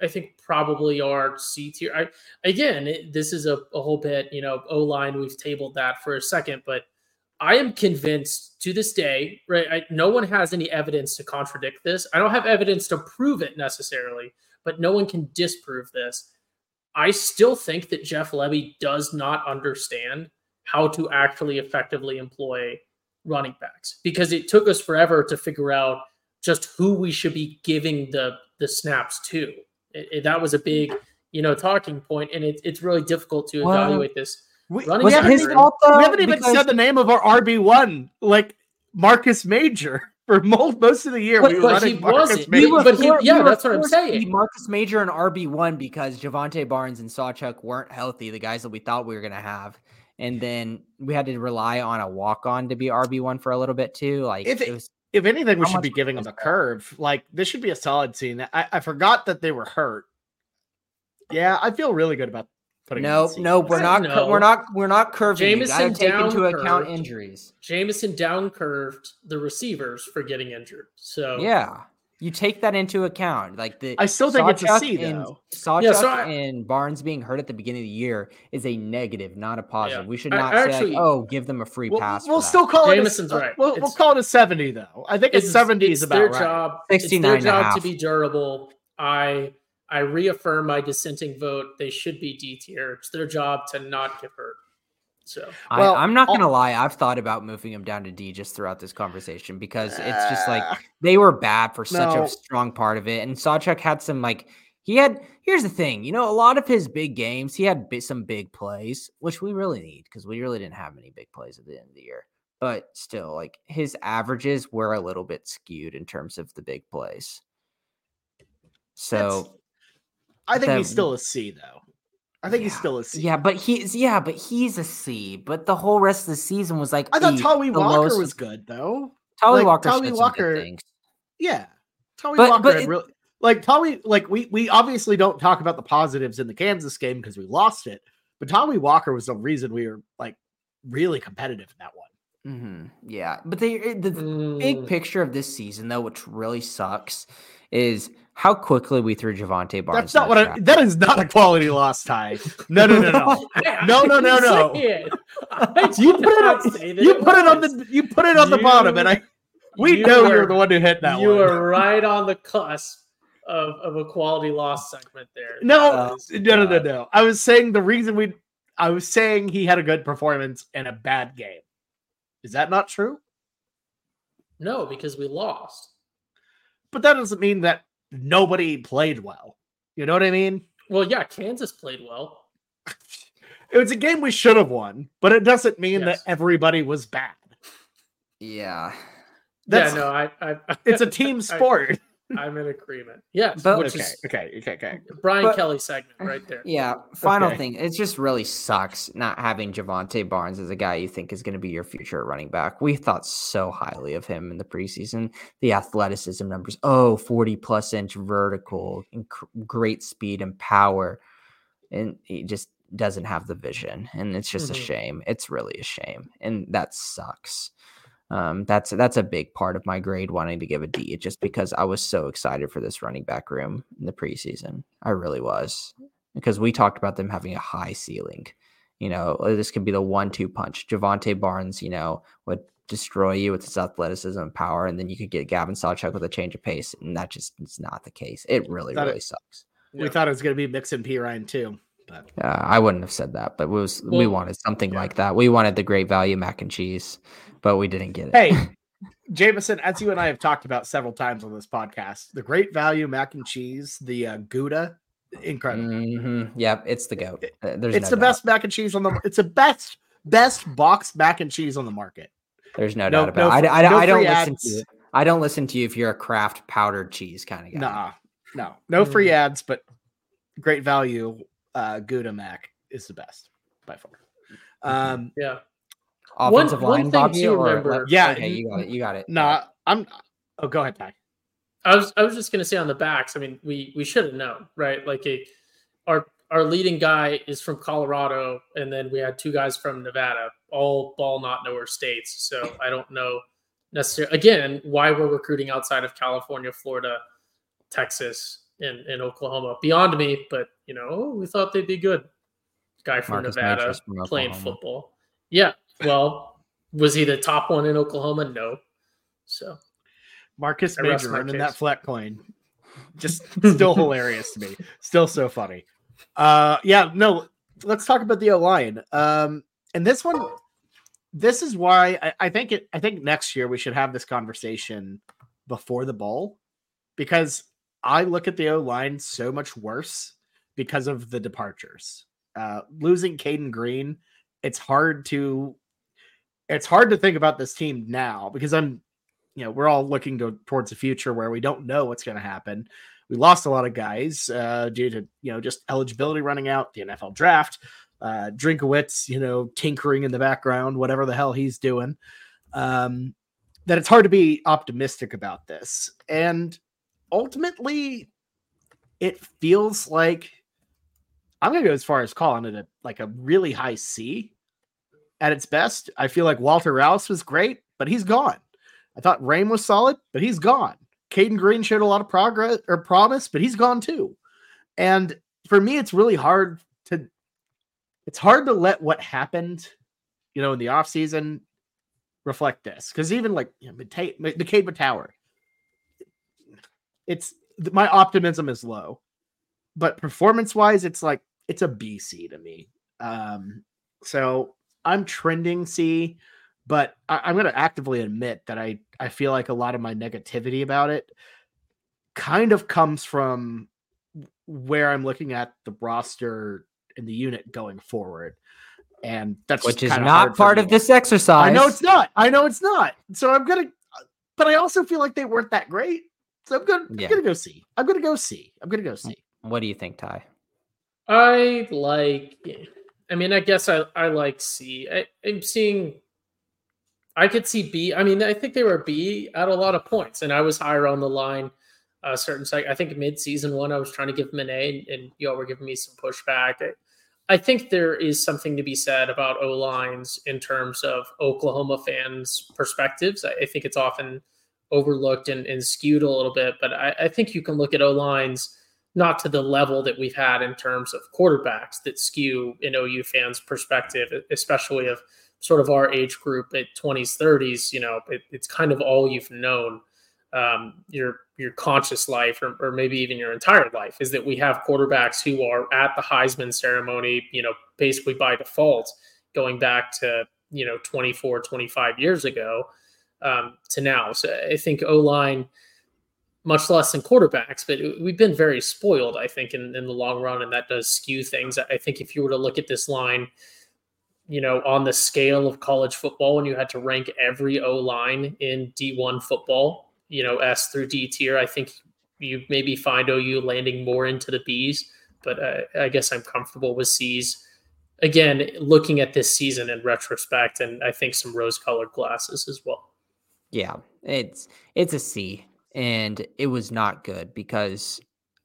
Speaker 2: I think probably are C tier. I again, it, this is a, a whole bit, you know, O line. We've tabled that for a second, but I am convinced to this day, right? I, no one has any evidence to contradict this. I don't have evidence to prove it necessarily, but no one can disprove this. I still think that Jeff Lebby does not understand how to actually effectively employ running backs because it took us forever to figure out just who we should be giving the the snaps to. It, it, that was a big, you know, talking point, and it, it's really difficult to evaluate this
Speaker 1: we, we haven't, even, we haven't even said the name of our RB one, like Marcus Major. [laughs] For most, most of the year,
Speaker 2: but, we were but running Marcus wasn't. Major. He, but he, yeah, that's what I'm saying.
Speaker 3: Marcus Major and RB one because Jovantae Barnes and Sawchuk weren't healthy, the guys that we thought we were gonna have, and then we had to rely on a walk on to be RB one for a little bit too. Like
Speaker 1: if
Speaker 3: it, was,
Speaker 1: if anything, we should be giving them a curve. Like this should be a solid scene. I, I forgot that they were hurt. Yeah, I feel really good about putting.
Speaker 3: no, no, we're not. No. We're not. We're not curving.
Speaker 2: Jameson
Speaker 3: take into account injuries.
Speaker 2: Jameson down curved the receivers for getting injured. So
Speaker 3: yeah, you take that into account. Like the
Speaker 1: I still think Sawchuk it's a C though.
Speaker 3: Sawchuk yeah, so I, and Barnes being hurt at the beginning of the year is a negative, not a positive. Yeah. We should not I, say, actually, like, "Oh, give them a free
Speaker 1: we'll,
Speaker 3: pass."
Speaker 1: We'll still call Jameson's it. A, uh, right. We'll, we'll, call it a seventy though. I think it's, it's seventy is about
Speaker 2: their
Speaker 1: right.
Speaker 2: job. It's their job to be durable. I I reaffirm my dissenting vote. They should be D tier. It's their job to not get hurt. So
Speaker 3: well, I, am not gonna lie. I've thought about moving him down to D just throughout this conversation because it's just like ah. they were bad for such no. a strong part of it. And Sawchuk had some like he had. Here's the thing, you know, a lot of his big games, he had some big plays, which we really need because we really didn't have many big plays at the end of the year. But still, like his averages were a little bit skewed in terms of the big plays. So That's,
Speaker 1: I think he's still a C though. I think yeah. he's still a C.
Speaker 3: Yeah, but he's yeah, but he's a C. But the whole rest of the season was like
Speaker 1: I thought Tawee Walker lowest... was good though.
Speaker 3: Tawee like, Walker, Tawee Walker,
Speaker 1: yeah, Tawee but, Walker. But it, really, like Tawee, like we we obviously don't talk about the positives in the Kansas game because we lost it. But Tawee Walker was the reason we were like really competitive in that one.
Speaker 3: Mm-hmm. Yeah, but they eh, the mm. big picture of this season though, which really sucks, is how quickly we threw Jovantae Barnes.
Speaker 1: That's not what I, that is not a quality loss tie. No, no, no, no, [laughs] [laughs] no, no, no, no. [laughs] you put it on, you put it on the you put it on the bottom, and I we you know were, you're the one who hit that
Speaker 2: you
Speaker 1: one.
Speaker 2: You were right on the cusp of, of a quality loss segment there.
Speaker 1: No, uh, no, no, no, no. I was saying the reason we I was saying he had a good performance in a bad game. Is that not true?
Speaker 2: No, because we lost.
Speaker 1: But that doesn't mean that nobody played well. You know what I mean?
Speaker 2: Well, yeah, Kansas played well.
Speaker 1: it was a game we should have won, but it doesn't mean yes. that everybody was bad.
Speaker 3: Yeah.
Speaker 2: That's, yeah, no, I, I
Speaker 1: it's a [laughs] team sport.
Speaker 2: I'm in agreement. Yes,
Speaker 1: but, okay, is, okay, okay, okay.
Speaker 2: Brian but, Kelly segment right there. [laughs]
Speaker 3: Yeah. Final okay. thing, it just really sucks not having Jovantae Barnes as a guy you think is going to be your future running back. We thought so highly of him in the preseason. The athleticism numbers, oh, 40 plus inch vertical, inc- great speed and power, and he just doesn't have the vision, and it's just mm-hmm. a shame. It's really a shame, and that sucks. Um, that's that's a big part of my grade wanting to give a D, just because I was so excited for this running back room in the preseason. I really was because we talked about them having a high ceiling. You know, this could be the one-two punch. Jovantae Barnes, you know, would destroy you with his athleticism and power, and then you could get Gavin Sawchuk with a change of pace, and that just is not the case. It really, really it, sucks.
Speaker 1: We yeah. thought it was going to be Mixon Perine too. But
Speaker 3: uh, I wouldn't have said that, but was well, we wanted something yeah. like that. We wanted the great value mac and cheese but we didn't get it.
Speaker 1: Hey, [laughs] Jameson, as you and I have talked about several times on this podcast, the great value mac and cheese, the uh, Gouda, incredible.
Speaker 3: Mm-hmm. Yeah, it's the goat.
Speaker 1: Uh, there's it's no the doubt. best mac and cheese on the. It's the best best box mac and cheese on the market.
Speaker 3: There's no, no doubt about no, it. I, I, I don't listen ads. to you. I don't listen to you if you're a craft powdered cheese kind of guy.
Speaker 1: Nah, no, no free mm. ads, but great value. Uh, Gouda mac is the best by far.
Speaker 2: Mm-hmm. Um, yeah
Speaker 3: offensive one, line, one Bobby? Or,
Speaker 1: yeah,
Speaker 3: okay, you got it. You got it.
Speaker 1: Nah, I'm. Oh, go ahead, Ty.
Speaker 2: I was I was just gonna say on the backs. I mean, we we should have known, right? Like a our our leading guy is from Colorado, and then we had two guys from Nevada, all ball not nowhere states. So I don't know necessarily again why we're recruiting outside of California, Florida, Texas, and, and Oklahoma. Beyond me, but you know, we thought they'd be good. Guy from Marcus Nevada from playing football. Yeah. Well, was he the top one in Oklahoma? No. So
Speaker 1: Marcus Major running that flat plane. [laughs] Just still hilarious to me. Still so funny. Uh yeah, no, let's talk about the O line. Um and this one this is why I, I think it I think next year we should have this conversation before the bowl because I look at the O line so much worse because of the departures. Uh, losing Cayden Green, it's hard to it's hard to think about this team now because I'm, you know, we're all looking to, towards the future where we don't know what's going to happen. We lost a lot of guys uh, due to you know just eligibility running out, the NFL draft, uh, Drinkwitz, you know, tinkering in the background, whatever the hell he's doing. Um, that it's hard to be optimistic about this, and ultimately, it feels like I'm gonna go as far as calling it a like a really high C at its best. I feel like Walter Rouse was great, but he's gone. I thought Raym was solid, but he's gone. Cayden Green showed a lot of progress or promise, but he's gone too. And for me, it's really hard to it's hard to let what happened, you know, in the offseason reflect this. Because even like you know, McKade Mettauer, it's my optimism is low. But performance wise, it's like it's a B C to me. Um, so I'm trending C, but I, am going to actively admit that I I feel like a lot of my negativity about it kind of comes from where I'm looking at the roster and the unit going forward. And that's
Speaker 3: which is not part of this exercise.
Speaker 1: I know it's not. I know it's not. So I'm gonna, but I also feel like they weren't that great. So I'm gonna, yeah. I'm gonna go see. I'm gonna go see. I'm gonna go see.
Speaker 3: What do you think, Ty?
Speaker 2: I like. I mean, I guess I I like C. I, I'm seeing. I could see B. I mean, I think they were B at a lot of points, and I was higher on the line. A uh, certain sec. I think mid season one, I was trying to give them an A, and, and y'all were giving me some pushback. I, I think there is something to be said about O lines in terms of Oklahoma fans' perspectives. I, I think it's often overlooked and, and, skewed a little bit, but I, I think you can look at O lines not to the level that we've had in terms of quarterbacks that skew in OU fans' perspective, especially of sort of our age group at 20s, 30s. You know, it, it's kind of all you've known um, your your conscious life, or, or maybe even your entire life, is that we have quarterbacks who are at the Heisman ceremony. You know, basically by default, going back to you know 24, 25 years ago um, to now. So I think O line much less than quarterbacks, but we've been very spoiled, I think, in, in the long run, and that does skew things. I think if you were to look at this line, you know, on the scale of college football, and you had to rank every O line in D1 football, you know, S through D tier, I think you maybe find OU landing more into the Bs, but uh, I guess I'm comfortable with Cs. Again, looking at this season in retrospect, and I think some rose colored glasses as well.
Speaker 3: Yeah, it's it's a C and it was not good because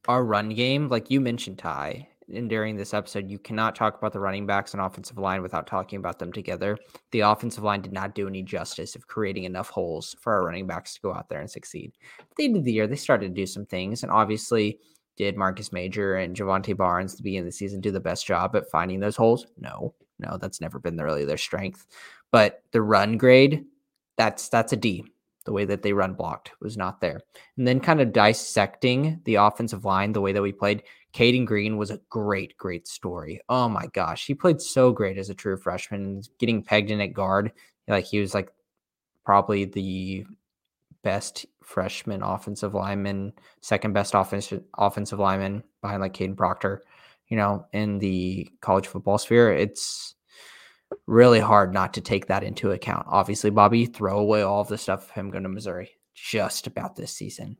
Speaker 3: our run game, like you mentioned, Ty, and during this episode, you cannot talk about the running backs and offensive line without talking about them together. The offensive line did not do any justice of creating enough holes for our running backs to go out there and succeed. At the end of the year, they started to do some things, and obviously, did Marcus Major and Jovantae Barnes beginning of the season do the best job at finding those holes? No, no, that's never been really their strength. But the run grade, that's that's a D the way that they run blocked was not there. And then kind of dissecting the offensive line, the way that we played, Cayden Green was a great, great story. Oh my gosh. He played so great as a true freshman, getting pegged in at guard. Like he was like probably the best freshman offensive lineman, second best offensive offensive lineman behind like Kadyn Proctor, you know, in the college football sphere. It's really hard not to take that into account. Obviously, Bobby, throw away all of the stuff of him going to Missouri just about this season.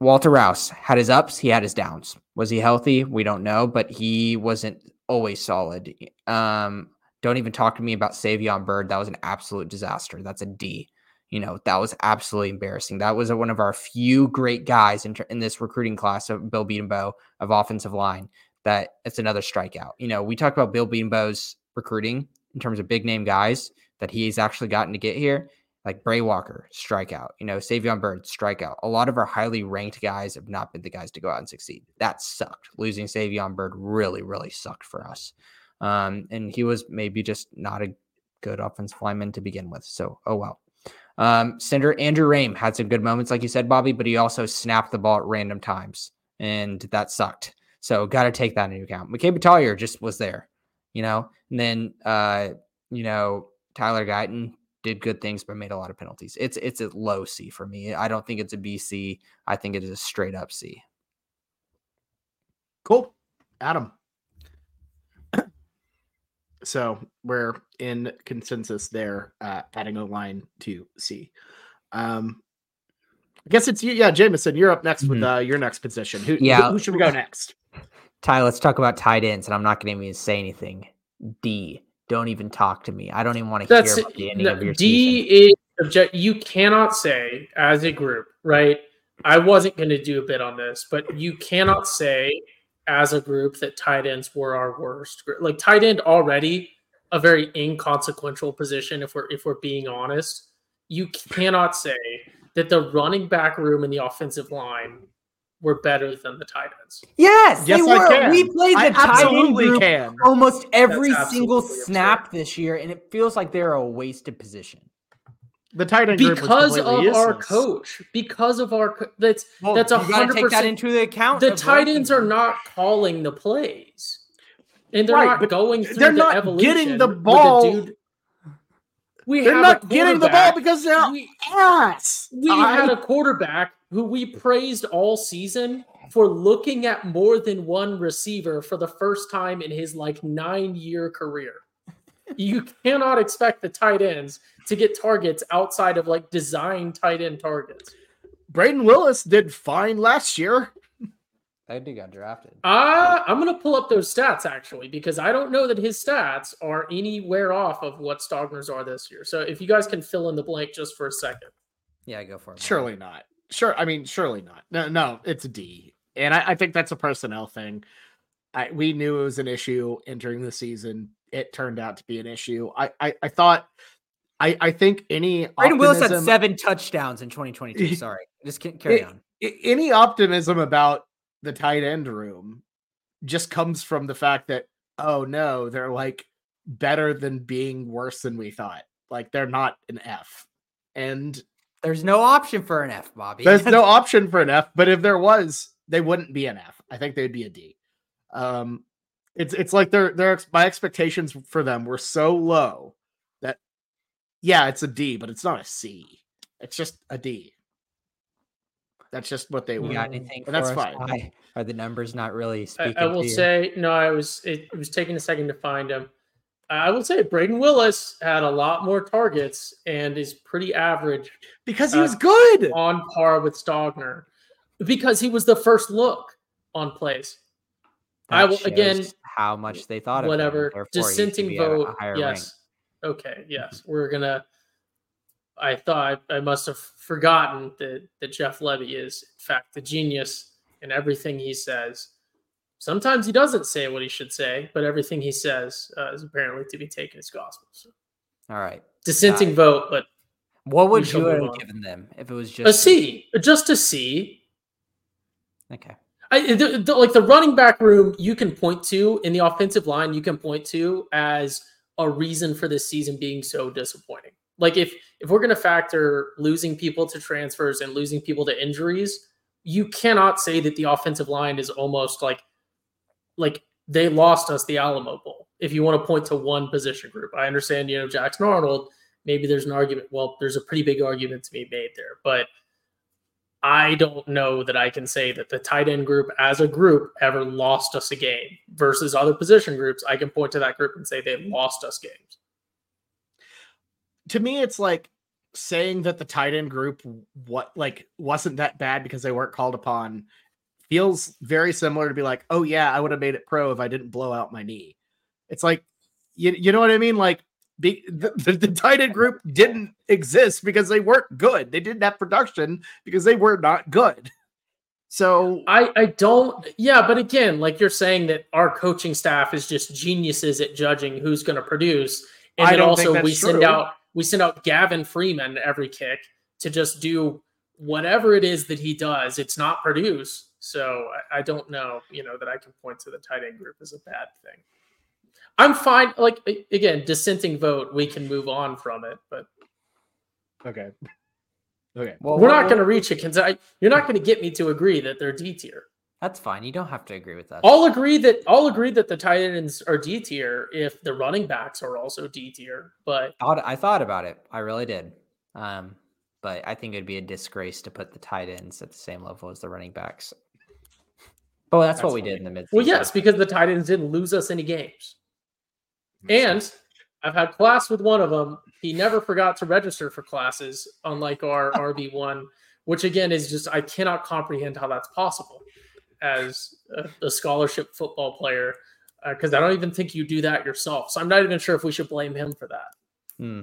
Speaker 3: Walter Rouse had his ups, he had his downs. Was he healthy? We don't know, but he wasn't always solid. Um, don't even talk to me about Savion Byrd. That was an absolute disaster. That's a D. you know, that was absolutely embarrassing. That was one of our few great guys in, in this recruiting class of Bill Bedenbaugh of offensive line. That it's another strikeout. You know, we talked about Bill Bedenbaugh's recruiting in terms of big name guys that he's actually gotten to get here, like Bray Walker, strikeout. You know, Savion Byrd, strikeout. A lot of our highly ranked guys have not been the guys to go out and succeed. That sucked. Losing Savion Byrd really, really sucked for us. Um, and he was maybe just not a good offensive lineman to begin with. So, oh well. Um, Senator Andrew Raym had some good moments, like you said, Bobby, but he also snapped the ball at random times, and that sucked. So, got to take that into account. McKade Mettauer just was there, you know, and then, uh, you know, Tyler Guyton did good things, but made a lot of penalties. It's it's a low C for me. I don't think it's a BC. I think it is a straight up C.
Speaker 1: Cool, Adam. [coughs] so we're in consensus there, uh, adding a line to C. Um, I guess it's you. Yeah, Jameson, you're up next mm-hmm. with uh, your next position. Who, yeah. who, who should we go next?
Speaker 3: Ty, let's talk about tight ends, and I'm not going to even say anything. D don't even talk to me. I don't even want to hear about the ending no, of your
Speaker 2: D season. is object. You cannot say as a group, right? I wasn't going to do a bit on this, but you cannot say as a group that tight ends were our worst. Like tight end already a very inconsequential position if we're if we're being honest. You cannot say that the running back room and the offensive line were better than the tight ends.
Speaker 3: Yes, yes, they were. We played the I tight end group can. almost every single snap absurd. this year, and it feels like they're a wasted position.
Speaker 1: The tight end
Speaker 2: because of useless. our coach, because of our co- that's well, that's a hundred percent
Speaker 3: that into the account.
Speaker 2: The tight ends are not calling the plays, and they're right, not going through they're the not evolution
Speaker 1: getting the ball. We they're not getting the ball because they're we, ass.
Speaker 2: We I, had a quarterback who we praised all season for looking at more than one receiver for the first time in his like nine year career. You cannot expect the tight ends to get targets outside of like design tight end targets.
Speaker 1: Brayden Willis did fine last year.
Speaker 3: That dude got drafted.
Speaker 2: Uh, I'm gonna pull up those stats actually because I don't know that his stats are anywhere off of what Stogner's are this year. So if you guys can fill in the blank just for a second.
Speaker 3: Yeah, go for it.
Speaker 1: Surely not. Sure. I mean, surely not. No, no, it's a D. And I, I think that's a personnel thing. I, we knew it was an issue entering the season. It turned out to be an issue. I, I, I thought, I, I think any
Speaker 3: Brayden Willis had seven touchdowns in 2022. [laughs] Sorry, just can't carry it, on.
Speaker 1: Any optimism about the tight end room just comes from the fact that oh no, they're like better than being worse than we thought. Like they're not an F, and
Speaker 3: there's no option for an F, Bobby.
Speaker 1: There's no [laughs] option for an F, but if there was, they wouldn't be an F. I think they'd be a D. Um, it's it's like their their my expectations for them were so low that yeah, it's a D, but it's not a C. It's just a D. That's just what they
Speaker 3: want. Got anything? And that's us? fine. Why are the numbers not really speaking?
Speaker 2: I, I will say no. I was it, it was taking a second to find them. I will say Brayden Willis had a lot more targets and is pretty average
Speaker 1: because he was uh, good
Speaker 2: on par with Stogner because he was the first look on plays. That I will again
Speaker 3: how much they thought
Speaker 2: whatever of dissenting vote. yes. Rank. Okay. Yes, we're gonna. I thought I must have forgotten that that Jeff Lebby is in fact the genius in everything he says. Sometimes he doesn't say what he should say, but everything he says uh, is apparently to be taken as gospel. So.
Speaker 3: All right.
Speaker 2: Dissenting vote, but
Speaker 3: what would you have given them if it was just
Speaker 2: a C? Just a C.
Speaker 3: Okay.
Speaker 2: I, the, the, like the running back room, you can point to in the offensive line, you can point to as a reason for this season being so disappointing. Like if if we're going to factor losing people to transfers and losing people to injuries, you cannot say that the offensive line is almost like like they lost us the Alamo Bowl. If you want to point to one position group, I understand, you know, Jackson Arnold, maybe there's an argument. Well, there's a pretty big argument to be made there, but I don't know that I can say that the tight end group as a group ever lost us a game versus other position groups. I can point to that group and say they lost us games.
Speaker 1: To me, it's like saying that the tight end group what like wasn't that bad because they weren't called upon feels very similar to be like, oh yeah, I would have made it pro if I didn't blow out my knee. It's like, you, you know what I mean? Like Be, the, the, the tight end group didn't exist because they weren't good. They didn't have production because they were not good. So
Speaker 2: I I don't yeah, but again, like you're saying that our coaching staff is just geniuses at judging who's going to produce, and then also we send out we send out Gavin Freeman every kick to just do whatever it is that he does. It's not produce. So I, I don't know, you know, that I can point to the tight end group as a bad thing. I'm fine. Like again, dissenting vote, we can move on from it, but
Speaker 1: okay. [laughs] Okay.
Speaker 2: Well, we're not going to reach a consent. You're not going to get me to agree that they're D tier.
Speaker 3: That's fine. You don't have to agree with that.
Speaker 2: I'll agree that I'll agree that the tight ends are D tier if the running backs are also D tier. But
Speaker 3: I thought, about it. I really did. Um, but I think it'd be a disgrace to put the tight ends at the same level as the running backs. But that's, that's what we did in the mid.
Speaker 2: Well, yes, because the tight ends didn't lose us any games. And I've had class with one of them. He never forgot to register for classes, unlike our [laughs] RB1, which again is just, I cannot comprehend how that's possible as a, a scholarship football player, because uh, I don't even think you do that yourself. So I'm not even sure if we should blame him for that.
Speaker 1: Hmm.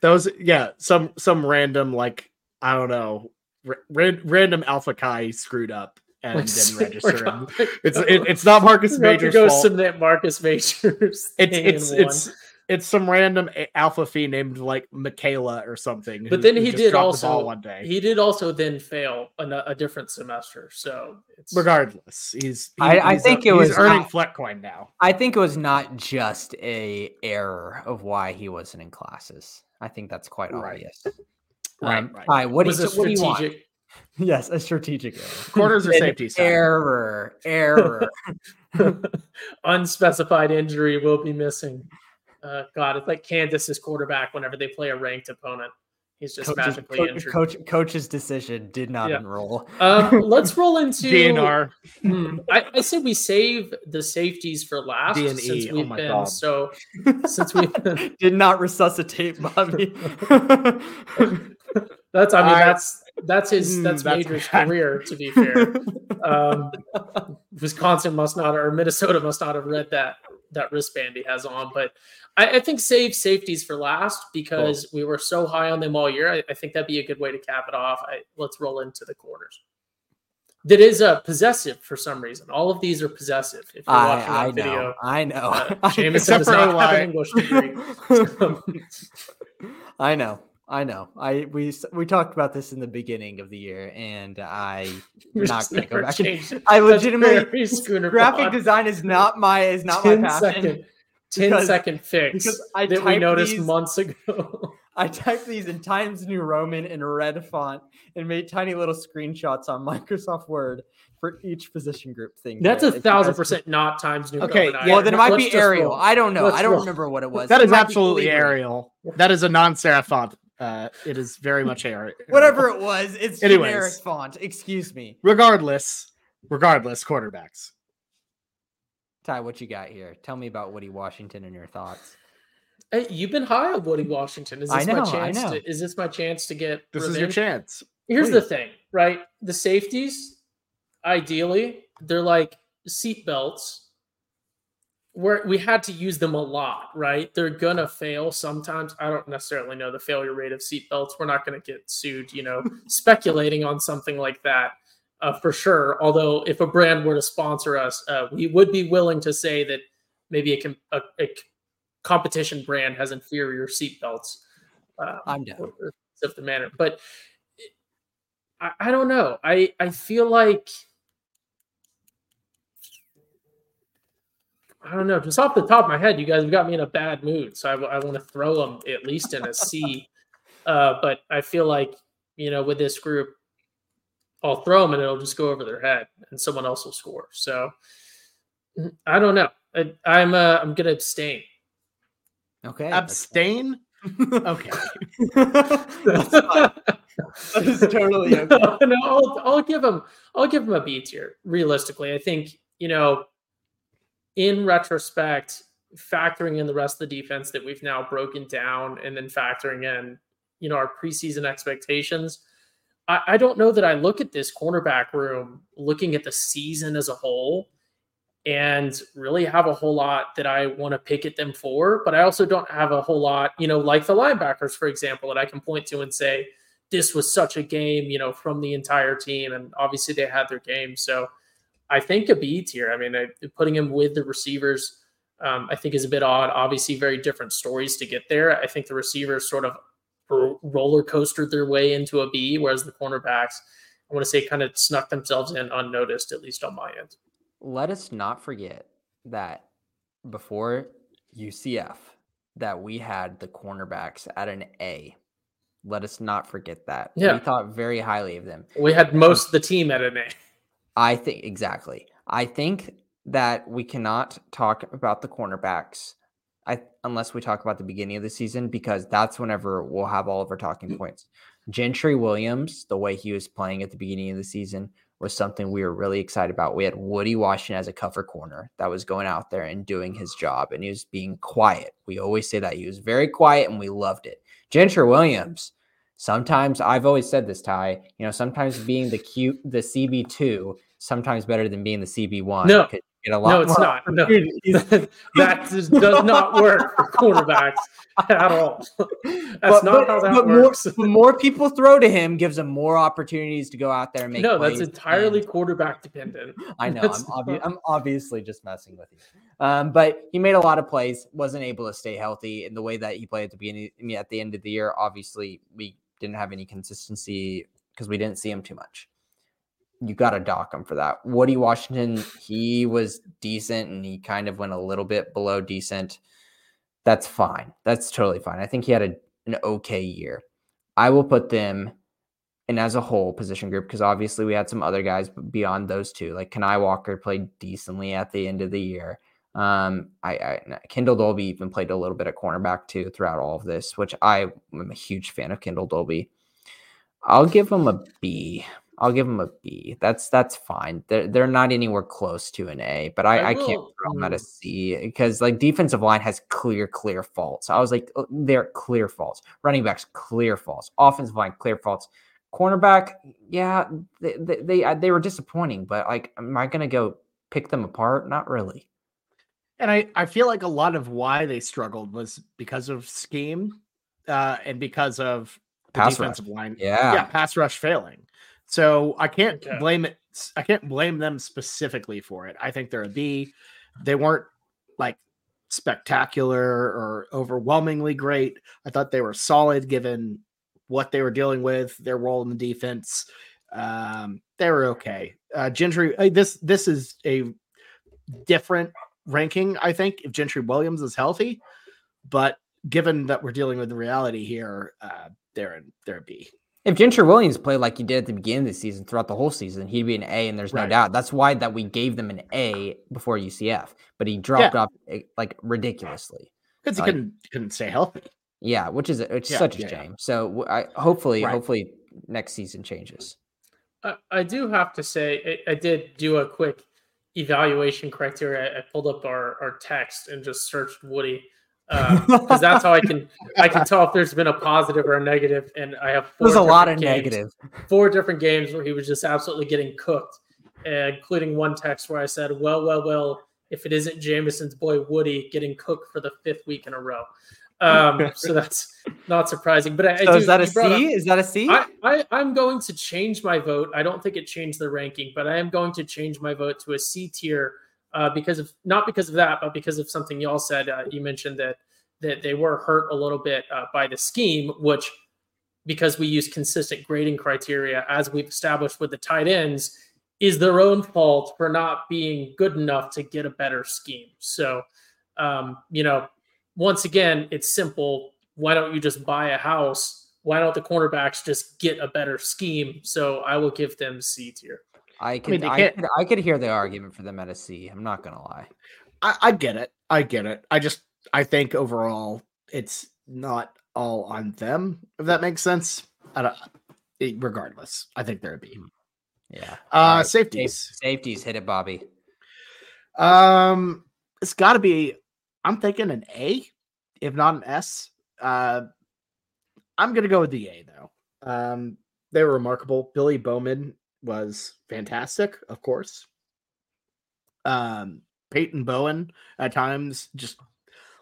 Speaker 1: That was, yeah, some, some random, like, I don't know, ra- random Alpha Chi screwed up and didn't register him. It's it, it's not Marcus [laughs] Majors'
Speaker 2: go
Speaker 1: fault.
Speaker 2: submit Marcus Majors.
Speaker 1: It's it's it's it's some random alpha fee named like Michaela or something.
Speaker 2: But who, then he did also one day. He did also then fail a, a different semester. So
Speaker 1: regardless, he's.
Speaker 3: He, I,
Speaker 1: he's
Speaker 3: think
Speaker 1: a,
Speaker 3: it was
Speaker 1: earning not, Fleckcoin now.
Speaker 3: I think it was not just a error of why he wasn't in classes. I think that's quite right. obvious.
Speaker 1: Right, um, right. Hi,
Speaker 3: what, was do, you, what do you want? [laughs] Yes, a strategic error. [laughs]
Speaker 1: Corners or safety.
Speaker 3: Error. Error. [laughs]
Speaker 2: Unspecified injury will be missing. Uh, God, it's like Kansas's quarterback whenever they play a ranked opponent. He's just coach's, magically
Speaker 3: coach,
Speaker 2: injured.
Speaker 3: Coach, coach's decision did not yeah. enroll.
Speaker 2: Um, [laughs] let's roll into
Speaker 1: DNR.
Speaker 2: Hmm, I, I say we save the safeties for last. D and since we've oh been God. so [laughs] since we [laughs]
Speaker 3: did not resuscitate Bobby.
Speaker 2: That's I mean I, that's that's his hmm, that's, that's Major's [laughs] career. To be fair, [laughs] um, Wisconsin must not or Minnesota must not have read that that wristband he has on. But I, I think save safeties for last because cool. we were so high on them all year. I, I, think that'd be a good way to cap it off. I, let's roll into the corners. That is uh, possessive for some reason. All of these are possessive.
Speaker 3: If you're watching I, I video, know. I know.
Speaker 2: Uh, Jameson [laughs] does not have an English degree.
Speaker 3: I know. I know. I we we talked about this in the beginning of the year, and I [laughs] not to go back. And, [laughs] I legitimately [laughs] graphic design is not my is not my passion.
Speaker 2: Second, 10 because, second fix because I that we noticed these, months ago.
Speaker 3: I typed these in Times New Roman in red font and made tiny little screenshots on Microsoft Word for each position group thing.
Speaker 2: That's a thousand percent not Times New
Speaker 3: okay,
Speaker 2: Roman.
Speaker 3: Okay, well then it might be Arial. I don't know. Let's I don't roll. remember what it was.
Speaker 1: That
Speaker 3: it
Speaker 1: is absolutely Arial. That is a non-serif font. Uh, it is very much Arial.
Speaker 3: Whatever it was, it's Anyways, generic font. Excuse me.
Speaker 1: Regardless, regardless, quarterbacks.
Speaker 3: Ty, what you got here? Tell me about Woody Washington and your thoughts.
Speaker 2: Hey, you've been high on Woody Washington. Is this know, my chance? To, is this my chance to get?
Speaker 1: This revenge? is your chance.
Speaker 2: Here's Please. the thing, right? The safeties, ideally, they're like seat belts where we had to use them a lot, right? They're gonna fail sometimes. I don't necessarily know the failure rate of seatbelts. We're not gonna get sued, you know, [laughs] speculating on something like that uh, for sure. Although if a brand were to sponsor us, uh, we would be willing to say that maybe a, a, a competition brand has inferior seatbelts.
Speaker 3: Uh, I'm down.
Speaker 2: Of the manner, but I, I don't know. I I feel like I don't know. Just off the top of my head, you guys have got me in a bad mood. So I, I want to throw them at least in a C. [laughs] Uh, but I feel like, you know, with this group, I'll throw them and it'll just go over their head and someone else will score. So I don't know. I, I'm uh, I'm gonna abstain.
Speaker 3: Okay.
Speaker 1: Abstain. okay. [laughs]
Speaker 3: that is totally [laughs] okay.
Speaker 2: no, no, I'll, I'll give him I'll give him a B tier. Realistically, I think you know in retrospect, factoring in the rest of the defense that we've now broken down and then factoring in, you know, our preseason expectations, I, I don't know that I look at this cornerback room looking at the season as a whole and really have a whole lot that I want to pick at them for. But I also don't have a whole lot, you know, like the linebackers, for example, that I can point to and say, this was such a game, you know, from the entire team. And obviously they had their game. So I think a B tier. I mean, I, putting him with the receivers, um, I think is a bit odd. Obviously, very different stories to get there. I think the receivers sort of roller coastered their way into a B, whereas the cornerbacks, I want to say, kind of snuck themselves in unnoticed, at least on my end.
Speaker 3: Let us not forget that before UCF, that we had the cornerbacks at an A let us not forget that. Yeah. We thought very highly of them.
Speaker 2: We had most of the team at an A.
Speaker 3: I think exactly. I think that we cannot talk about the cornerbacks I, unless we talk about the beginning of the season because that's whenever we'll have all of our talking mm. points. Gentry Williams, the way he was playing at the beginning of the season was something we were really excited about. We had Woody Washington as a cover corner that was going out there and doing his job, and he was being quiet. We always say that he was very quiet, and we loved it. Gentry Williams Sometimes I've always said this, Ty. You know, sometimes being the cute, the CB two, sometimes better than being the CB one.
Speaker 2: No, no, it's not. No, that does not work for quarterbacks at all. That's
Speaker 3: but, not but, how that works. More, more people throw to him gives him more opportunities to go out there and make. Plays.
Speaker 2: No, that's entirely and, quarterback dependent.
Speaker 3: I know. I'm, obvi- I'm, obviously just messing with you. Um, but he made a lot of plays. Wasn't able to stay healthy in the way that he played at the beginning. I mean, at the end of the year, obviously we didn't have any consistency because we didn't see him too much. You got to dock him for that. Woody Washington, he was decent and he kind of went a little bit below decent. That's fine. That's totally fine. I think he had a, an okay year. I will put them in as a whole position group because obviously we had some other guys beyond those two. Like Kani Walker played decently at the end of the year. Um, I, I Kendel Dolby even played a little bit at cornerback too throughout all of this, which I am a huge fan of Kendel Dolby. I'll give him a B. I'll give them a B. That's that's fine. They're they're not anywhere close to an A, but I, I, I can't throw them at a mm. Because like defensive line has clear, clear faults. I was like, oh, they're clear faults. Running backs, clear faults. Offensive line, clear faults. Cornerback, yeah, they they they, they were disappointing, but like, am I gonna go pick them apart? Not really.
Speaker 1: And I, I feel like a lot of why they struggled was because of scheme uh, and because of the pass defensive rush. line.
Speaker 3: Yeah.
Speaker 1: Yeah. Pass rush failing. So I can't blame it. I can't blame them specifically for it. I think they're a B. They weren't like spectacular or overwhelmingly great. I thought they were solid given what they were dealing with, their role in the defense. Um, they were okay. Uh, Gentry, uh, this this is a different ranking, I think, if Gentry Williams is healthy. But given that we're dealing with the reality here, uh, they're in they're a B.
Speaker 3: If Gentry Williams played like he did at the beginning of the season throughout the whole season, he'd be an A, and there's no right. doubt. That's why that we gave them an A before UCF, but he dropped yeah. off eh, like ridiculously
Speaker 1: because
Speaker 3: he
Speaker 1: couldn't couldn't stay healthy.
Speaker 3: Yeah, which is it's yeah, such a yeah, shame. So I hopefully right. hopefully next season changes.
Speaker 2: I, I do have to say I, I did do a quick evaluation criteria, I pulled up our, our text and just searched Woody because uh, that's how I can I can tell if there's been a positive or a negative. And I have
Speaker 3: there's a lot of games, negative.
Speaker 2: Four different games where he was just absolutely getting cooked, including one text where I said, "Well, well, well." If it isn't Jameson's boy Woody getting cooked for the fifth week in a row, um, [laughs] so that's not surprising. But I,
Speaker 3: so
Speaker 2: I
Speaker 3: do, is that a C? Up, is that a C?
Speaker 2: I, I, I'm going to change my vote. I don't think it changed the ranking, but I am going to change my vote to a C tier uh, because of not because of that, but because of something y'all said. Uh, you mentioned that that they were hurt a little bit uh, by the scheme, which because we use consistent grading criteria as we've established with the tight ends is their own fault for not being good enough to get a better scheme. So, um, you know, once again, it's simple. Why don't you just buy a house? Why don't the cornerbacks just get a better scheme? So I will give them C tier.
Speaker 3: I could, I, mean, I, could, I could hear the argument for them at a C. I'm not gonna lie.
Speaker 1: I, I get it. I get it. I just I think overall it's not all on them. If that makes sense. I don't. It, regardless, I think they're a B.
Speaker 3: Yeah.
Speaker 1: Uh, right. safeties.
Speaker 3: Safeties. Hit it, Bobby.
Speaker 1: Um, it's got to be I'm thinking an A, if not an S. Uh, I'm gonna go with the A though. Um, they were remarkable. Billy Bowman was fantastic, of course. Um, Peyton Bowen at times just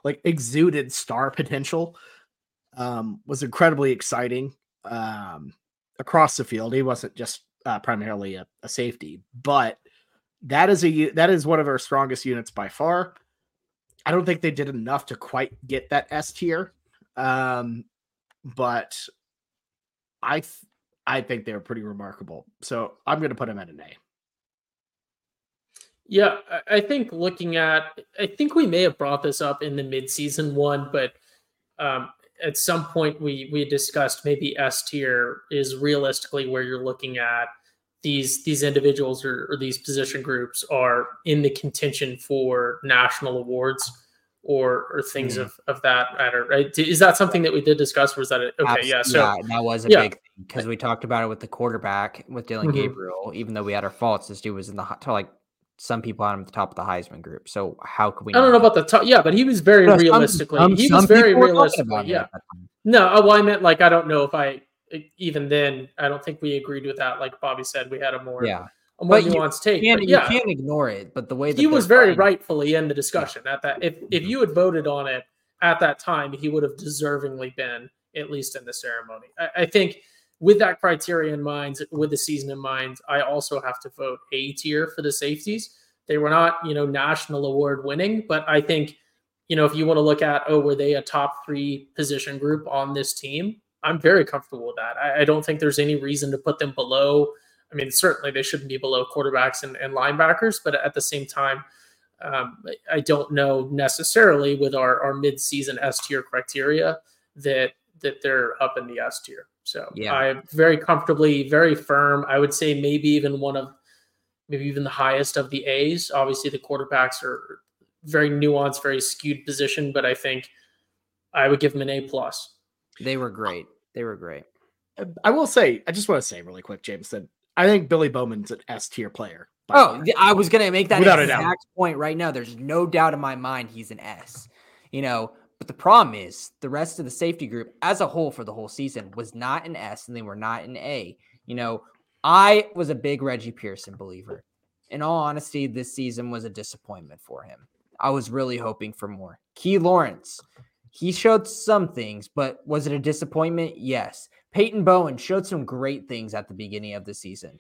Speaker 1: like exuded star potential. Um, was incredibly exciting um, across the field. He wasn't just uh, primarily a, a safety, but that is a that is one of our strongest units by far. I don't think they did enough to quite get that S tier, um, but I th- I think they're pretty remarkable. So I'm going to put him at an A.
Speaker 2: Yeah, I think looking at, I think we may have brought this up in the midseason one, but um, at some point we we discussed maybe S tier is realistically where you're looking at these these individuals or, or these position groups are in the contention for national awards or or things mm. of, of that matter right is that something that we did discuss or was that a, okay Absolutely. yeah so yeah,
Speaker 3: that was a yeah. big because we talked about it with the quarterback with dillon mm-hmm. gabriel even though we had our faults this dude was in the hot like some people had him at the top of the Heisman group. So how could we?
Speaker 2: I don't know about the top. Yeah, but he was very no, realistically. Some, he was very realistically. Yeah. No, uh, well, I meant like I don't know if I even then I don't think we agreed with that. Like Bobby said, we had a more
Speaker 3: yeah
Speaker 2: a more but nuanced take.
Speaker 3: Can't,
Speaker 2: but
Speaker 3: yeah, you can't ignore it. But the way
Speaker 2: he was very fighting, rightfully in the discussion yeah. at that. If if mm-hmm. you had voted on it at that time, he would have deservingly been at least in the ceremony. I, I think with that criteria in mind, with the season in mind, I also have to vote A tier for the safeties they were not, you know, national award winning, but I think, you know, if you want to look at, oh, were they a top three position group on this team? I'm very comfortable with that. I, I don't think there's any reason to put them below. I mean, certainly they shouldn't be below quarterbacks and, and linebackers, but at the same time, um, I don't know necessarily with our, our mid-season S tier criteria that that they're up in the S tier. So yeah. I'm very comfortably, very firm. I would say maybe even one of maybe even the highest of the A's. Obviously, the quarterbacks are very nuanced, very skewed position, but I think I would give them an A plus.
Speaker 3: They were great. They were great.
Speaker 1: I will say, I just want to say really quick, Jameson. I think Billy Bowman's an S tier player.
Speaker 3: Oh, I was gonna make that Without exact point right now. There's no doubt in my mind he's an S. You know, but the problem is the rest of the safety group as a whole for the whole season was not an S and they were not an A. You know, I was a big Reggie Pearson believer. In all honesty, this season was a disappointment for him. I was really hoping for more. Key Lawrence, he showed some things, but was it a disappointment? Yes. Peyton Bowen showed some great things at the beginning of the season,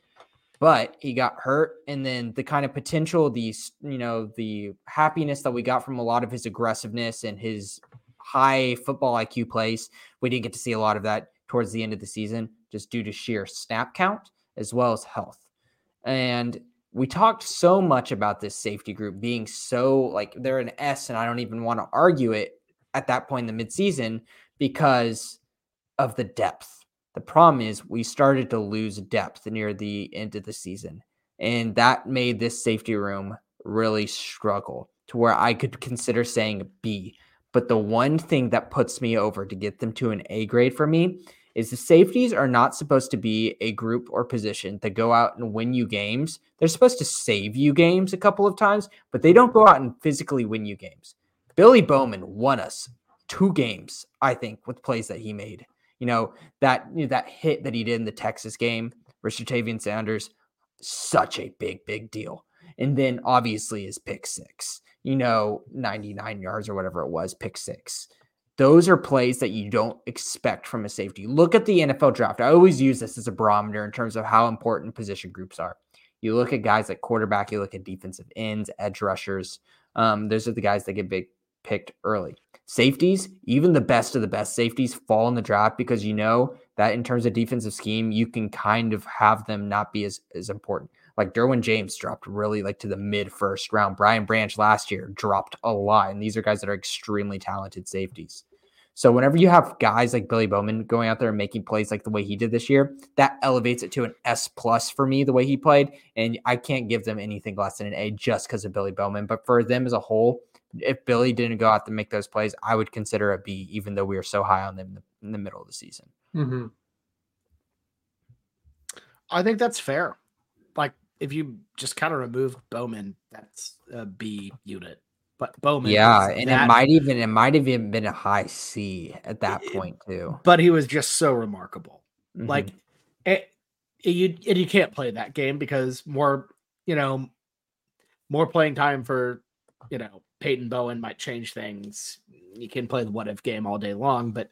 Speaker 3: but he got hurt. And then the kind of potential, the, you know, the happiness that we got from a lot of his aggressiveness and his high football IQ plays, we didn't get to see a lot of that towards the end of the season just due to sheer snap count as well as health. And we talked so much about this safety group being so like they're an S, and I don't even want to argue it at that point in the midseason because of the depth. The problem is we started to lose depth near the end of the season, and that made this safety room really struggle to where I could consider saying B. But the one thing that puts me over to get them to an A grade for me is the safeties are not supposed to be a group or position that go out and win you games. They're supposed to save you games a couple of times, but they don't go out and physically win you games. Billy Bowman won us two games, I think, with plays that he made. You know, that you know, that hit that he did in the Texas game versus Tavion Sanders, such a big, big deal. And then obviously his pick six, you know, 99 yards or whatever it was, pick six. Those are plays that you don't expect from a safety. Look at the NFL draft. I always use this as a barometer in terms of how important position groups are. You look at guys like quarterback, you look at defensive ends, edge rushers. Um, those are the guys that get big picked early. Safeties, even the best of the best safeties fall in the draft because you know that in terms of defensive scheme, you can kind of have them not be as, as important. Like Derwin James dropped really like to the mid first round. Brian Branch last year dropped a lot. And these are guys that are extremely talented safeties. So whenever you have guys like Billy Bowman going out there and making plays like the way he did this year, that elevates it to an S plus for me, the way he played. And I can't give them anything less than an A just because of Billy Bowman. But for them as a whole, if Billy didn't go out to make those plays, I would consider a B, even though we are so high on them in the, in the middle of the season.
Speaker 2: Mm-hmm.
Speaker 1: I think that's fair. Like if you just kind of remove Bowman, that's a B unit. But Bowman,
Speaker 3: yeah, and that, it might even it might have even been a high C at that point too.
Speaker 1: But he was just so remarkable. Mm-hmm. Like it, it, you and you can't play that game because more, you know, more playing time for you know, Peyton Bowen might change things. You can play the what if game all day long, but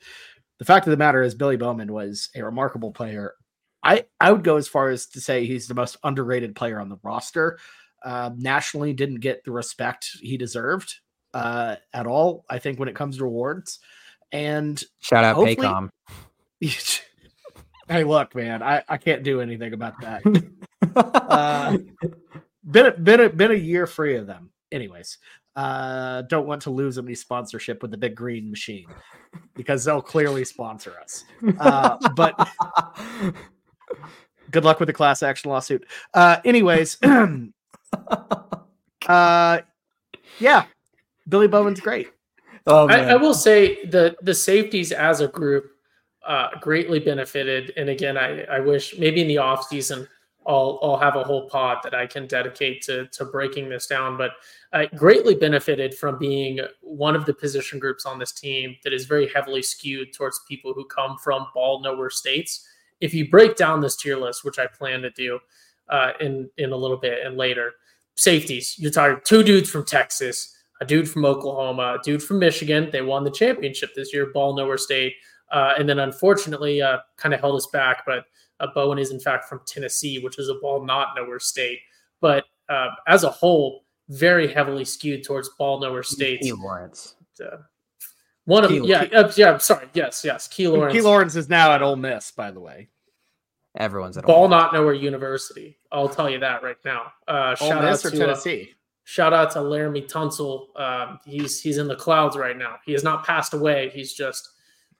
Speaker 1: the fact of the matter is Billy Bowman was a remarkable player. I I would go as far as to say he's the most underrated player on the roster. Uh, nationally, didn't get the respect he deserved uh, at all. I think when it comes to awards, and
Speaker 3: shout out Paycom. [laughs]
Speaker 1: hey, look, man, I, I can't do anything about that. uh, [laughs] been a, been a, been a year free of them. Anyways, uh, don't want to lose any sponsorship with the big green machine because they'll clearly sponsor us. Uh, but [laughs] good luck with the class action lawsuit. Uh, anyways, [clears throat] uh, yeah, Billy Bowman's great.
Speaker 2: Oh, I, I, will say the the safeties as a group uh, greatly benefited. And again, I, I wish maybe in the off season I'll I'll have a whole pod that I can dedicate to to breaking this down. But I greatly benefited from being one of the position groups on this team that is very heavily skewed towards people who come from ball nowhere states. If you break down this tier list, which I plan to do uh, in in a little bit and later, safeties you're talking two dudes from Texas, a dude from Oklahoma, a dude from Michigan. They won the championship this year, ball nowhere state. Uh, and then unfortunately, uh, kind of held us back. But uh, Bowen is in fact from Tennessee, which is a ball not nowhere state. But uh, as a whole, very heavily skewed towards ball nowhere states.
Speaker 3: Key Lawrence.
Speaker 2: Uh, one of Key, yeah, uh, yeah. Sorry, yes, yes. Key Lawrence.
Speaker 1: Key Lawrence is now at Ole Miss, by the way.
Speaker 3: Everyone's at
Speaker 2: ball not nowhere University. I'll tell you that right now. Uh,
Speaker 1: Ole shout Miss out to Tennessee.
Speaker 2: shout out to Laremy Tunsil. Um, he's he's in the clouds right now. He has not passed away. He's just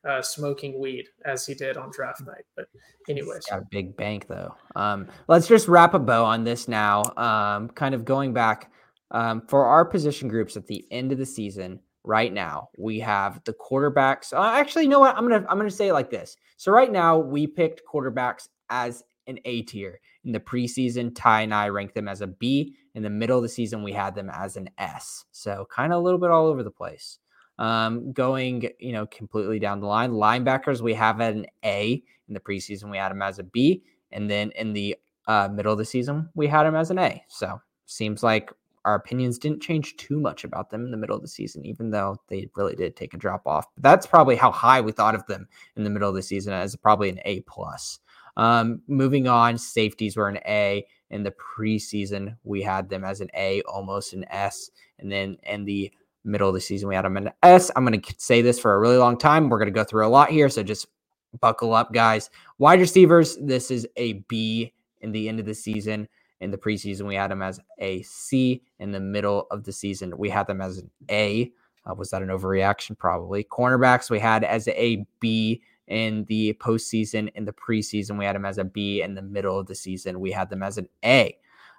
Speaker 2: uh, smoking weed as he did on draft night. But anyways,
Speaker 3: got a big bank though. Um, let's just wrap a bow on this now. Um, kind of going back um, for our position groups at the end of the season. Right now, we have the quarterbacks. Uh, actually, you know what? I'm gonna I'm gonna say it like this. So right now, we picked quarterbacks as an A tier in the preseason. Ty and I ranked them as a B. In the middle of the season, we had them as an S. So kind of a little bit all over the place. Um, going, you know, completely down the line. Linebackers, we have an A in the preseason. We had him as a B, and then in the uh, middle of the season, we had him as an A. So seems like our opinions didn't change too much about them in the middle of the season, even though they really did take a drop off. But that's probably how high we thought of them in the middle of the season as probably an A plus. Um, moving on, safeties were an A in the preseason. We had them as an A, almost an S, and then in the middle of the season. We had them an S. I'm going to say this for a really long time. We're going to go through a lot here. So just buckle up, guys. Wide receivers, this is a B in the end of the season. In the preseason, we had them as a C. In the middle of the season, we had them as an A. Uh, was that an overreaction? Probably. Cornerbacks, we had as a B in the postseason. In the preseason, we had them as a B. In the middle of the season, we had them as an A.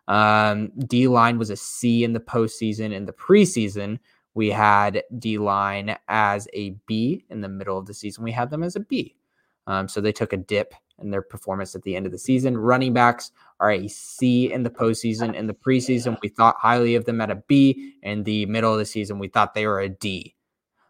Speaker 3: Um, D line was a C in the postseason. In the preseason, we had D line as a B in the middle of the season. We had them as a B. Um, so they took a dip in their performance at the end of the season. Running backs are a C in the postseason. In the preseason, we thought highly of them at a B. In the middle of the season, we thought they were a D.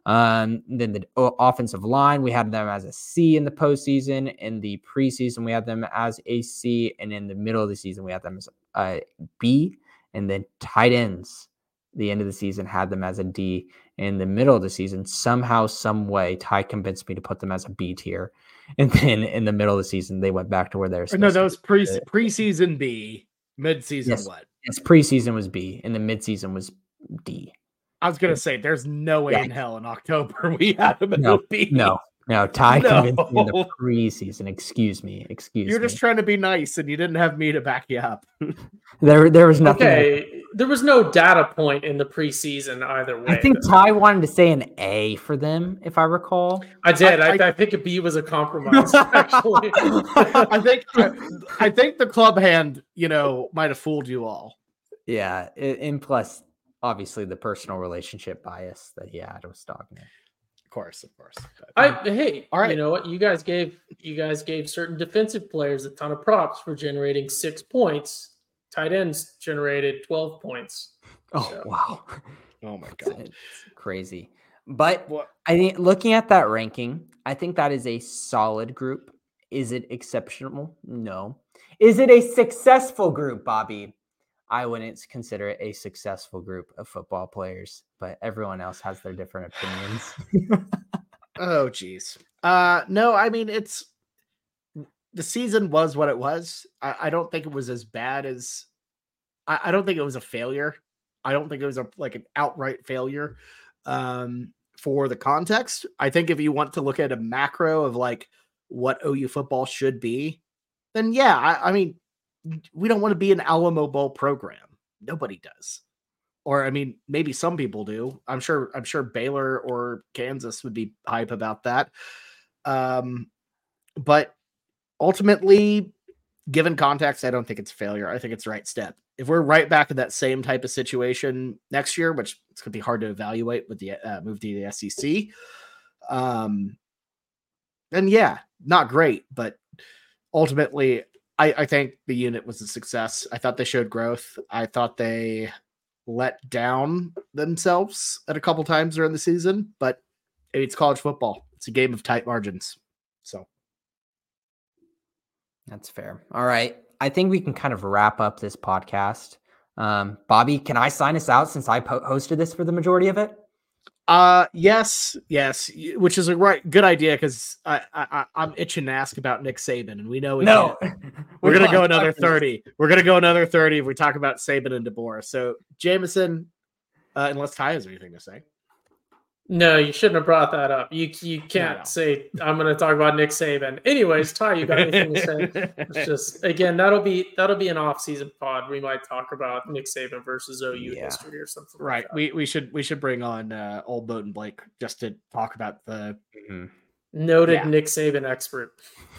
Speaker 3: Um, then the offensive line, we had them as a C in the postseason. In the preseason, we had them as a C. And in the middle of the season, we had them as a B. And then tight ends, the end of the season had them as a D. In the middle of the season, somehow, some way, Ty convinced me to put them as a B tier. [laughs] And then in the middle of the season, they went back to where they're.
Speaker 1: No, that was pre preseason B, midseason yes. what?
Speaker 3: Yes, preseason was B, and the midseason was D.
Speaker 1: I was gonna say, there's no way yeah. in hell in October [laughs] we had them
Speaker 3: no, B. No, no, Ty no. convinced me in the [laughs] preseason. Excuse me. Excuse
Speaker 1: You're
Speaker 3: me.
Speaker 1: just trying to be nice and you didn't have me to back you up.
Speaker 3: there there was nothing.
Speaker 2: Okay. There was no data point in the preseason either way.
Speaker 3: I think though. Ty wanted to say an A for them, if I recall.
Speaker 2: I did. I, I, I think a B was a compromise, [laughs] actually.
Speaker 1: I think I think the club hand, you know, might have fooled you all.
Speaker 3: Yeah. And plus, obviously the personal relationship bias that he had with Stogner Of
Speaker 1: course, of course.
Speaker 2: But, I um, hey, all right. You know what? You guys gave you guys gave certain defensive players a ton of props for generating six points. Tight ends generated twelve points.
Speaker 3: Oh so. wow!
Speaker 1: Oh my god,
Speaker 3: it's crazy. But what? I think looking at that ranking, I think that is a solid group. Is it exceptional? No. Is it a successful group, Bobby? I wouldn't consider it a successful group of football players, but everyone else has their different opinions. [laughs]
Speaker 1: oh, geez. Uh, no, I mean, it's the season was what it was. I, I don't think it was as bad as I, I, don't think it was a failure. I don't think it was a like an outright failure. Um, for the context, I think if you want to look at a macro of like what OU football should be, then yeah, I, I mean, we don't want to be an Alamo Bowl program. Nobody does. Or I mean, maybe some people do. I'm sure. I'm sure Baylor or Kansas would be hype about that. Um, but ultimately, given context, I don't think it's a failure. I think it's the right step. If we're right back in that same type of situation next year, which it's going to be hard to evaluate with the uh, move to the SEC, um, then yeah, not great. But ultimately, I, I think the unit was a success. I thought they showed growth. I thought they let down themselves at a couple times during the season, but it's college football. It's a game of tight margins. So
Speaker 3: that's fair. All right. I think we can kind of wrap up this podcast. Um, Bobby, can I sign us out since I po- hosted this for the majority of it?
Speaker 1: Uh, yes, yes, which is a right good idea because I, I I'm itching to ask about Nick Saban, and we know we
Speaker 3: no, [laughs]
Speaker 1: we're gonna go another thirty. We're gonna go another thirty if we talk about Saban and DeBoer. So Jameson, uh, unless Ty has anything to say.
Speaker 2: No, you shouldn't have brought that up. You you can't no, no. say I'm going to talk about Nick Saban. Anyways, Ty, you got anything to say? [laughs] It's just again that'll be that'll be an off season pod. We might talk about Nick Saban versus OU yeah. history or something.
Speaker 1: Right.
Speaker 2: Like
Speaker 1: we we should we should bring on uh, old Boat and Blake just to talk about the mm-hmm.
Speaker 2: noted yeah. Nick Saban expert.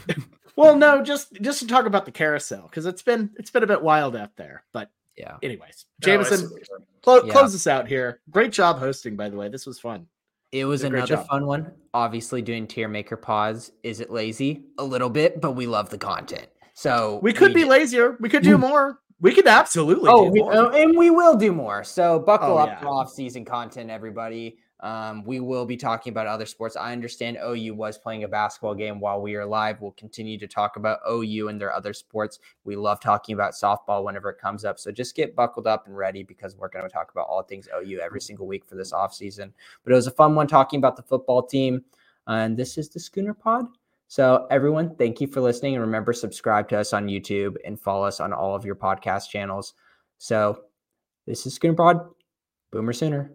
Speaker 2: [laughs]
Speaker 1: well, no, just just to talk about the carousel because it's been it's been a bit wild out there. But
Speaker 3: yeah.
Speaker 1: Anyways, Jameson, clo- yeah. close us out here. Great job hosting, by the way. This was fun.
Speaker 3: It was another fun one. Obviously, doing tier maker pause. Is it lazy? A little bit, but we love the content. So
Speaker 1: we could we be did. lazier. We could do mm. more. We could absolutely.
Speaker 3: Oh, we, oh, and we will do more. So buckle oh, up yeah. for off-season content, everybody. Um, we will be talking about other sports. I understand OU was playing a basketball game while we are live. We'll continue to talk about OU and their other sports. We love talking about softball whenever it comes up. So just get buckled up and ready because we're going to talk about all things OU every single week for this offseason. But it was a fun one talking about the football team. And this is the Schooner Pod. So, everyone, thank you for listening. And remember, subscribe to us on YouTube and follow us on all of your podcast channels. So, this is Schooner Pod. Boomer Sooner.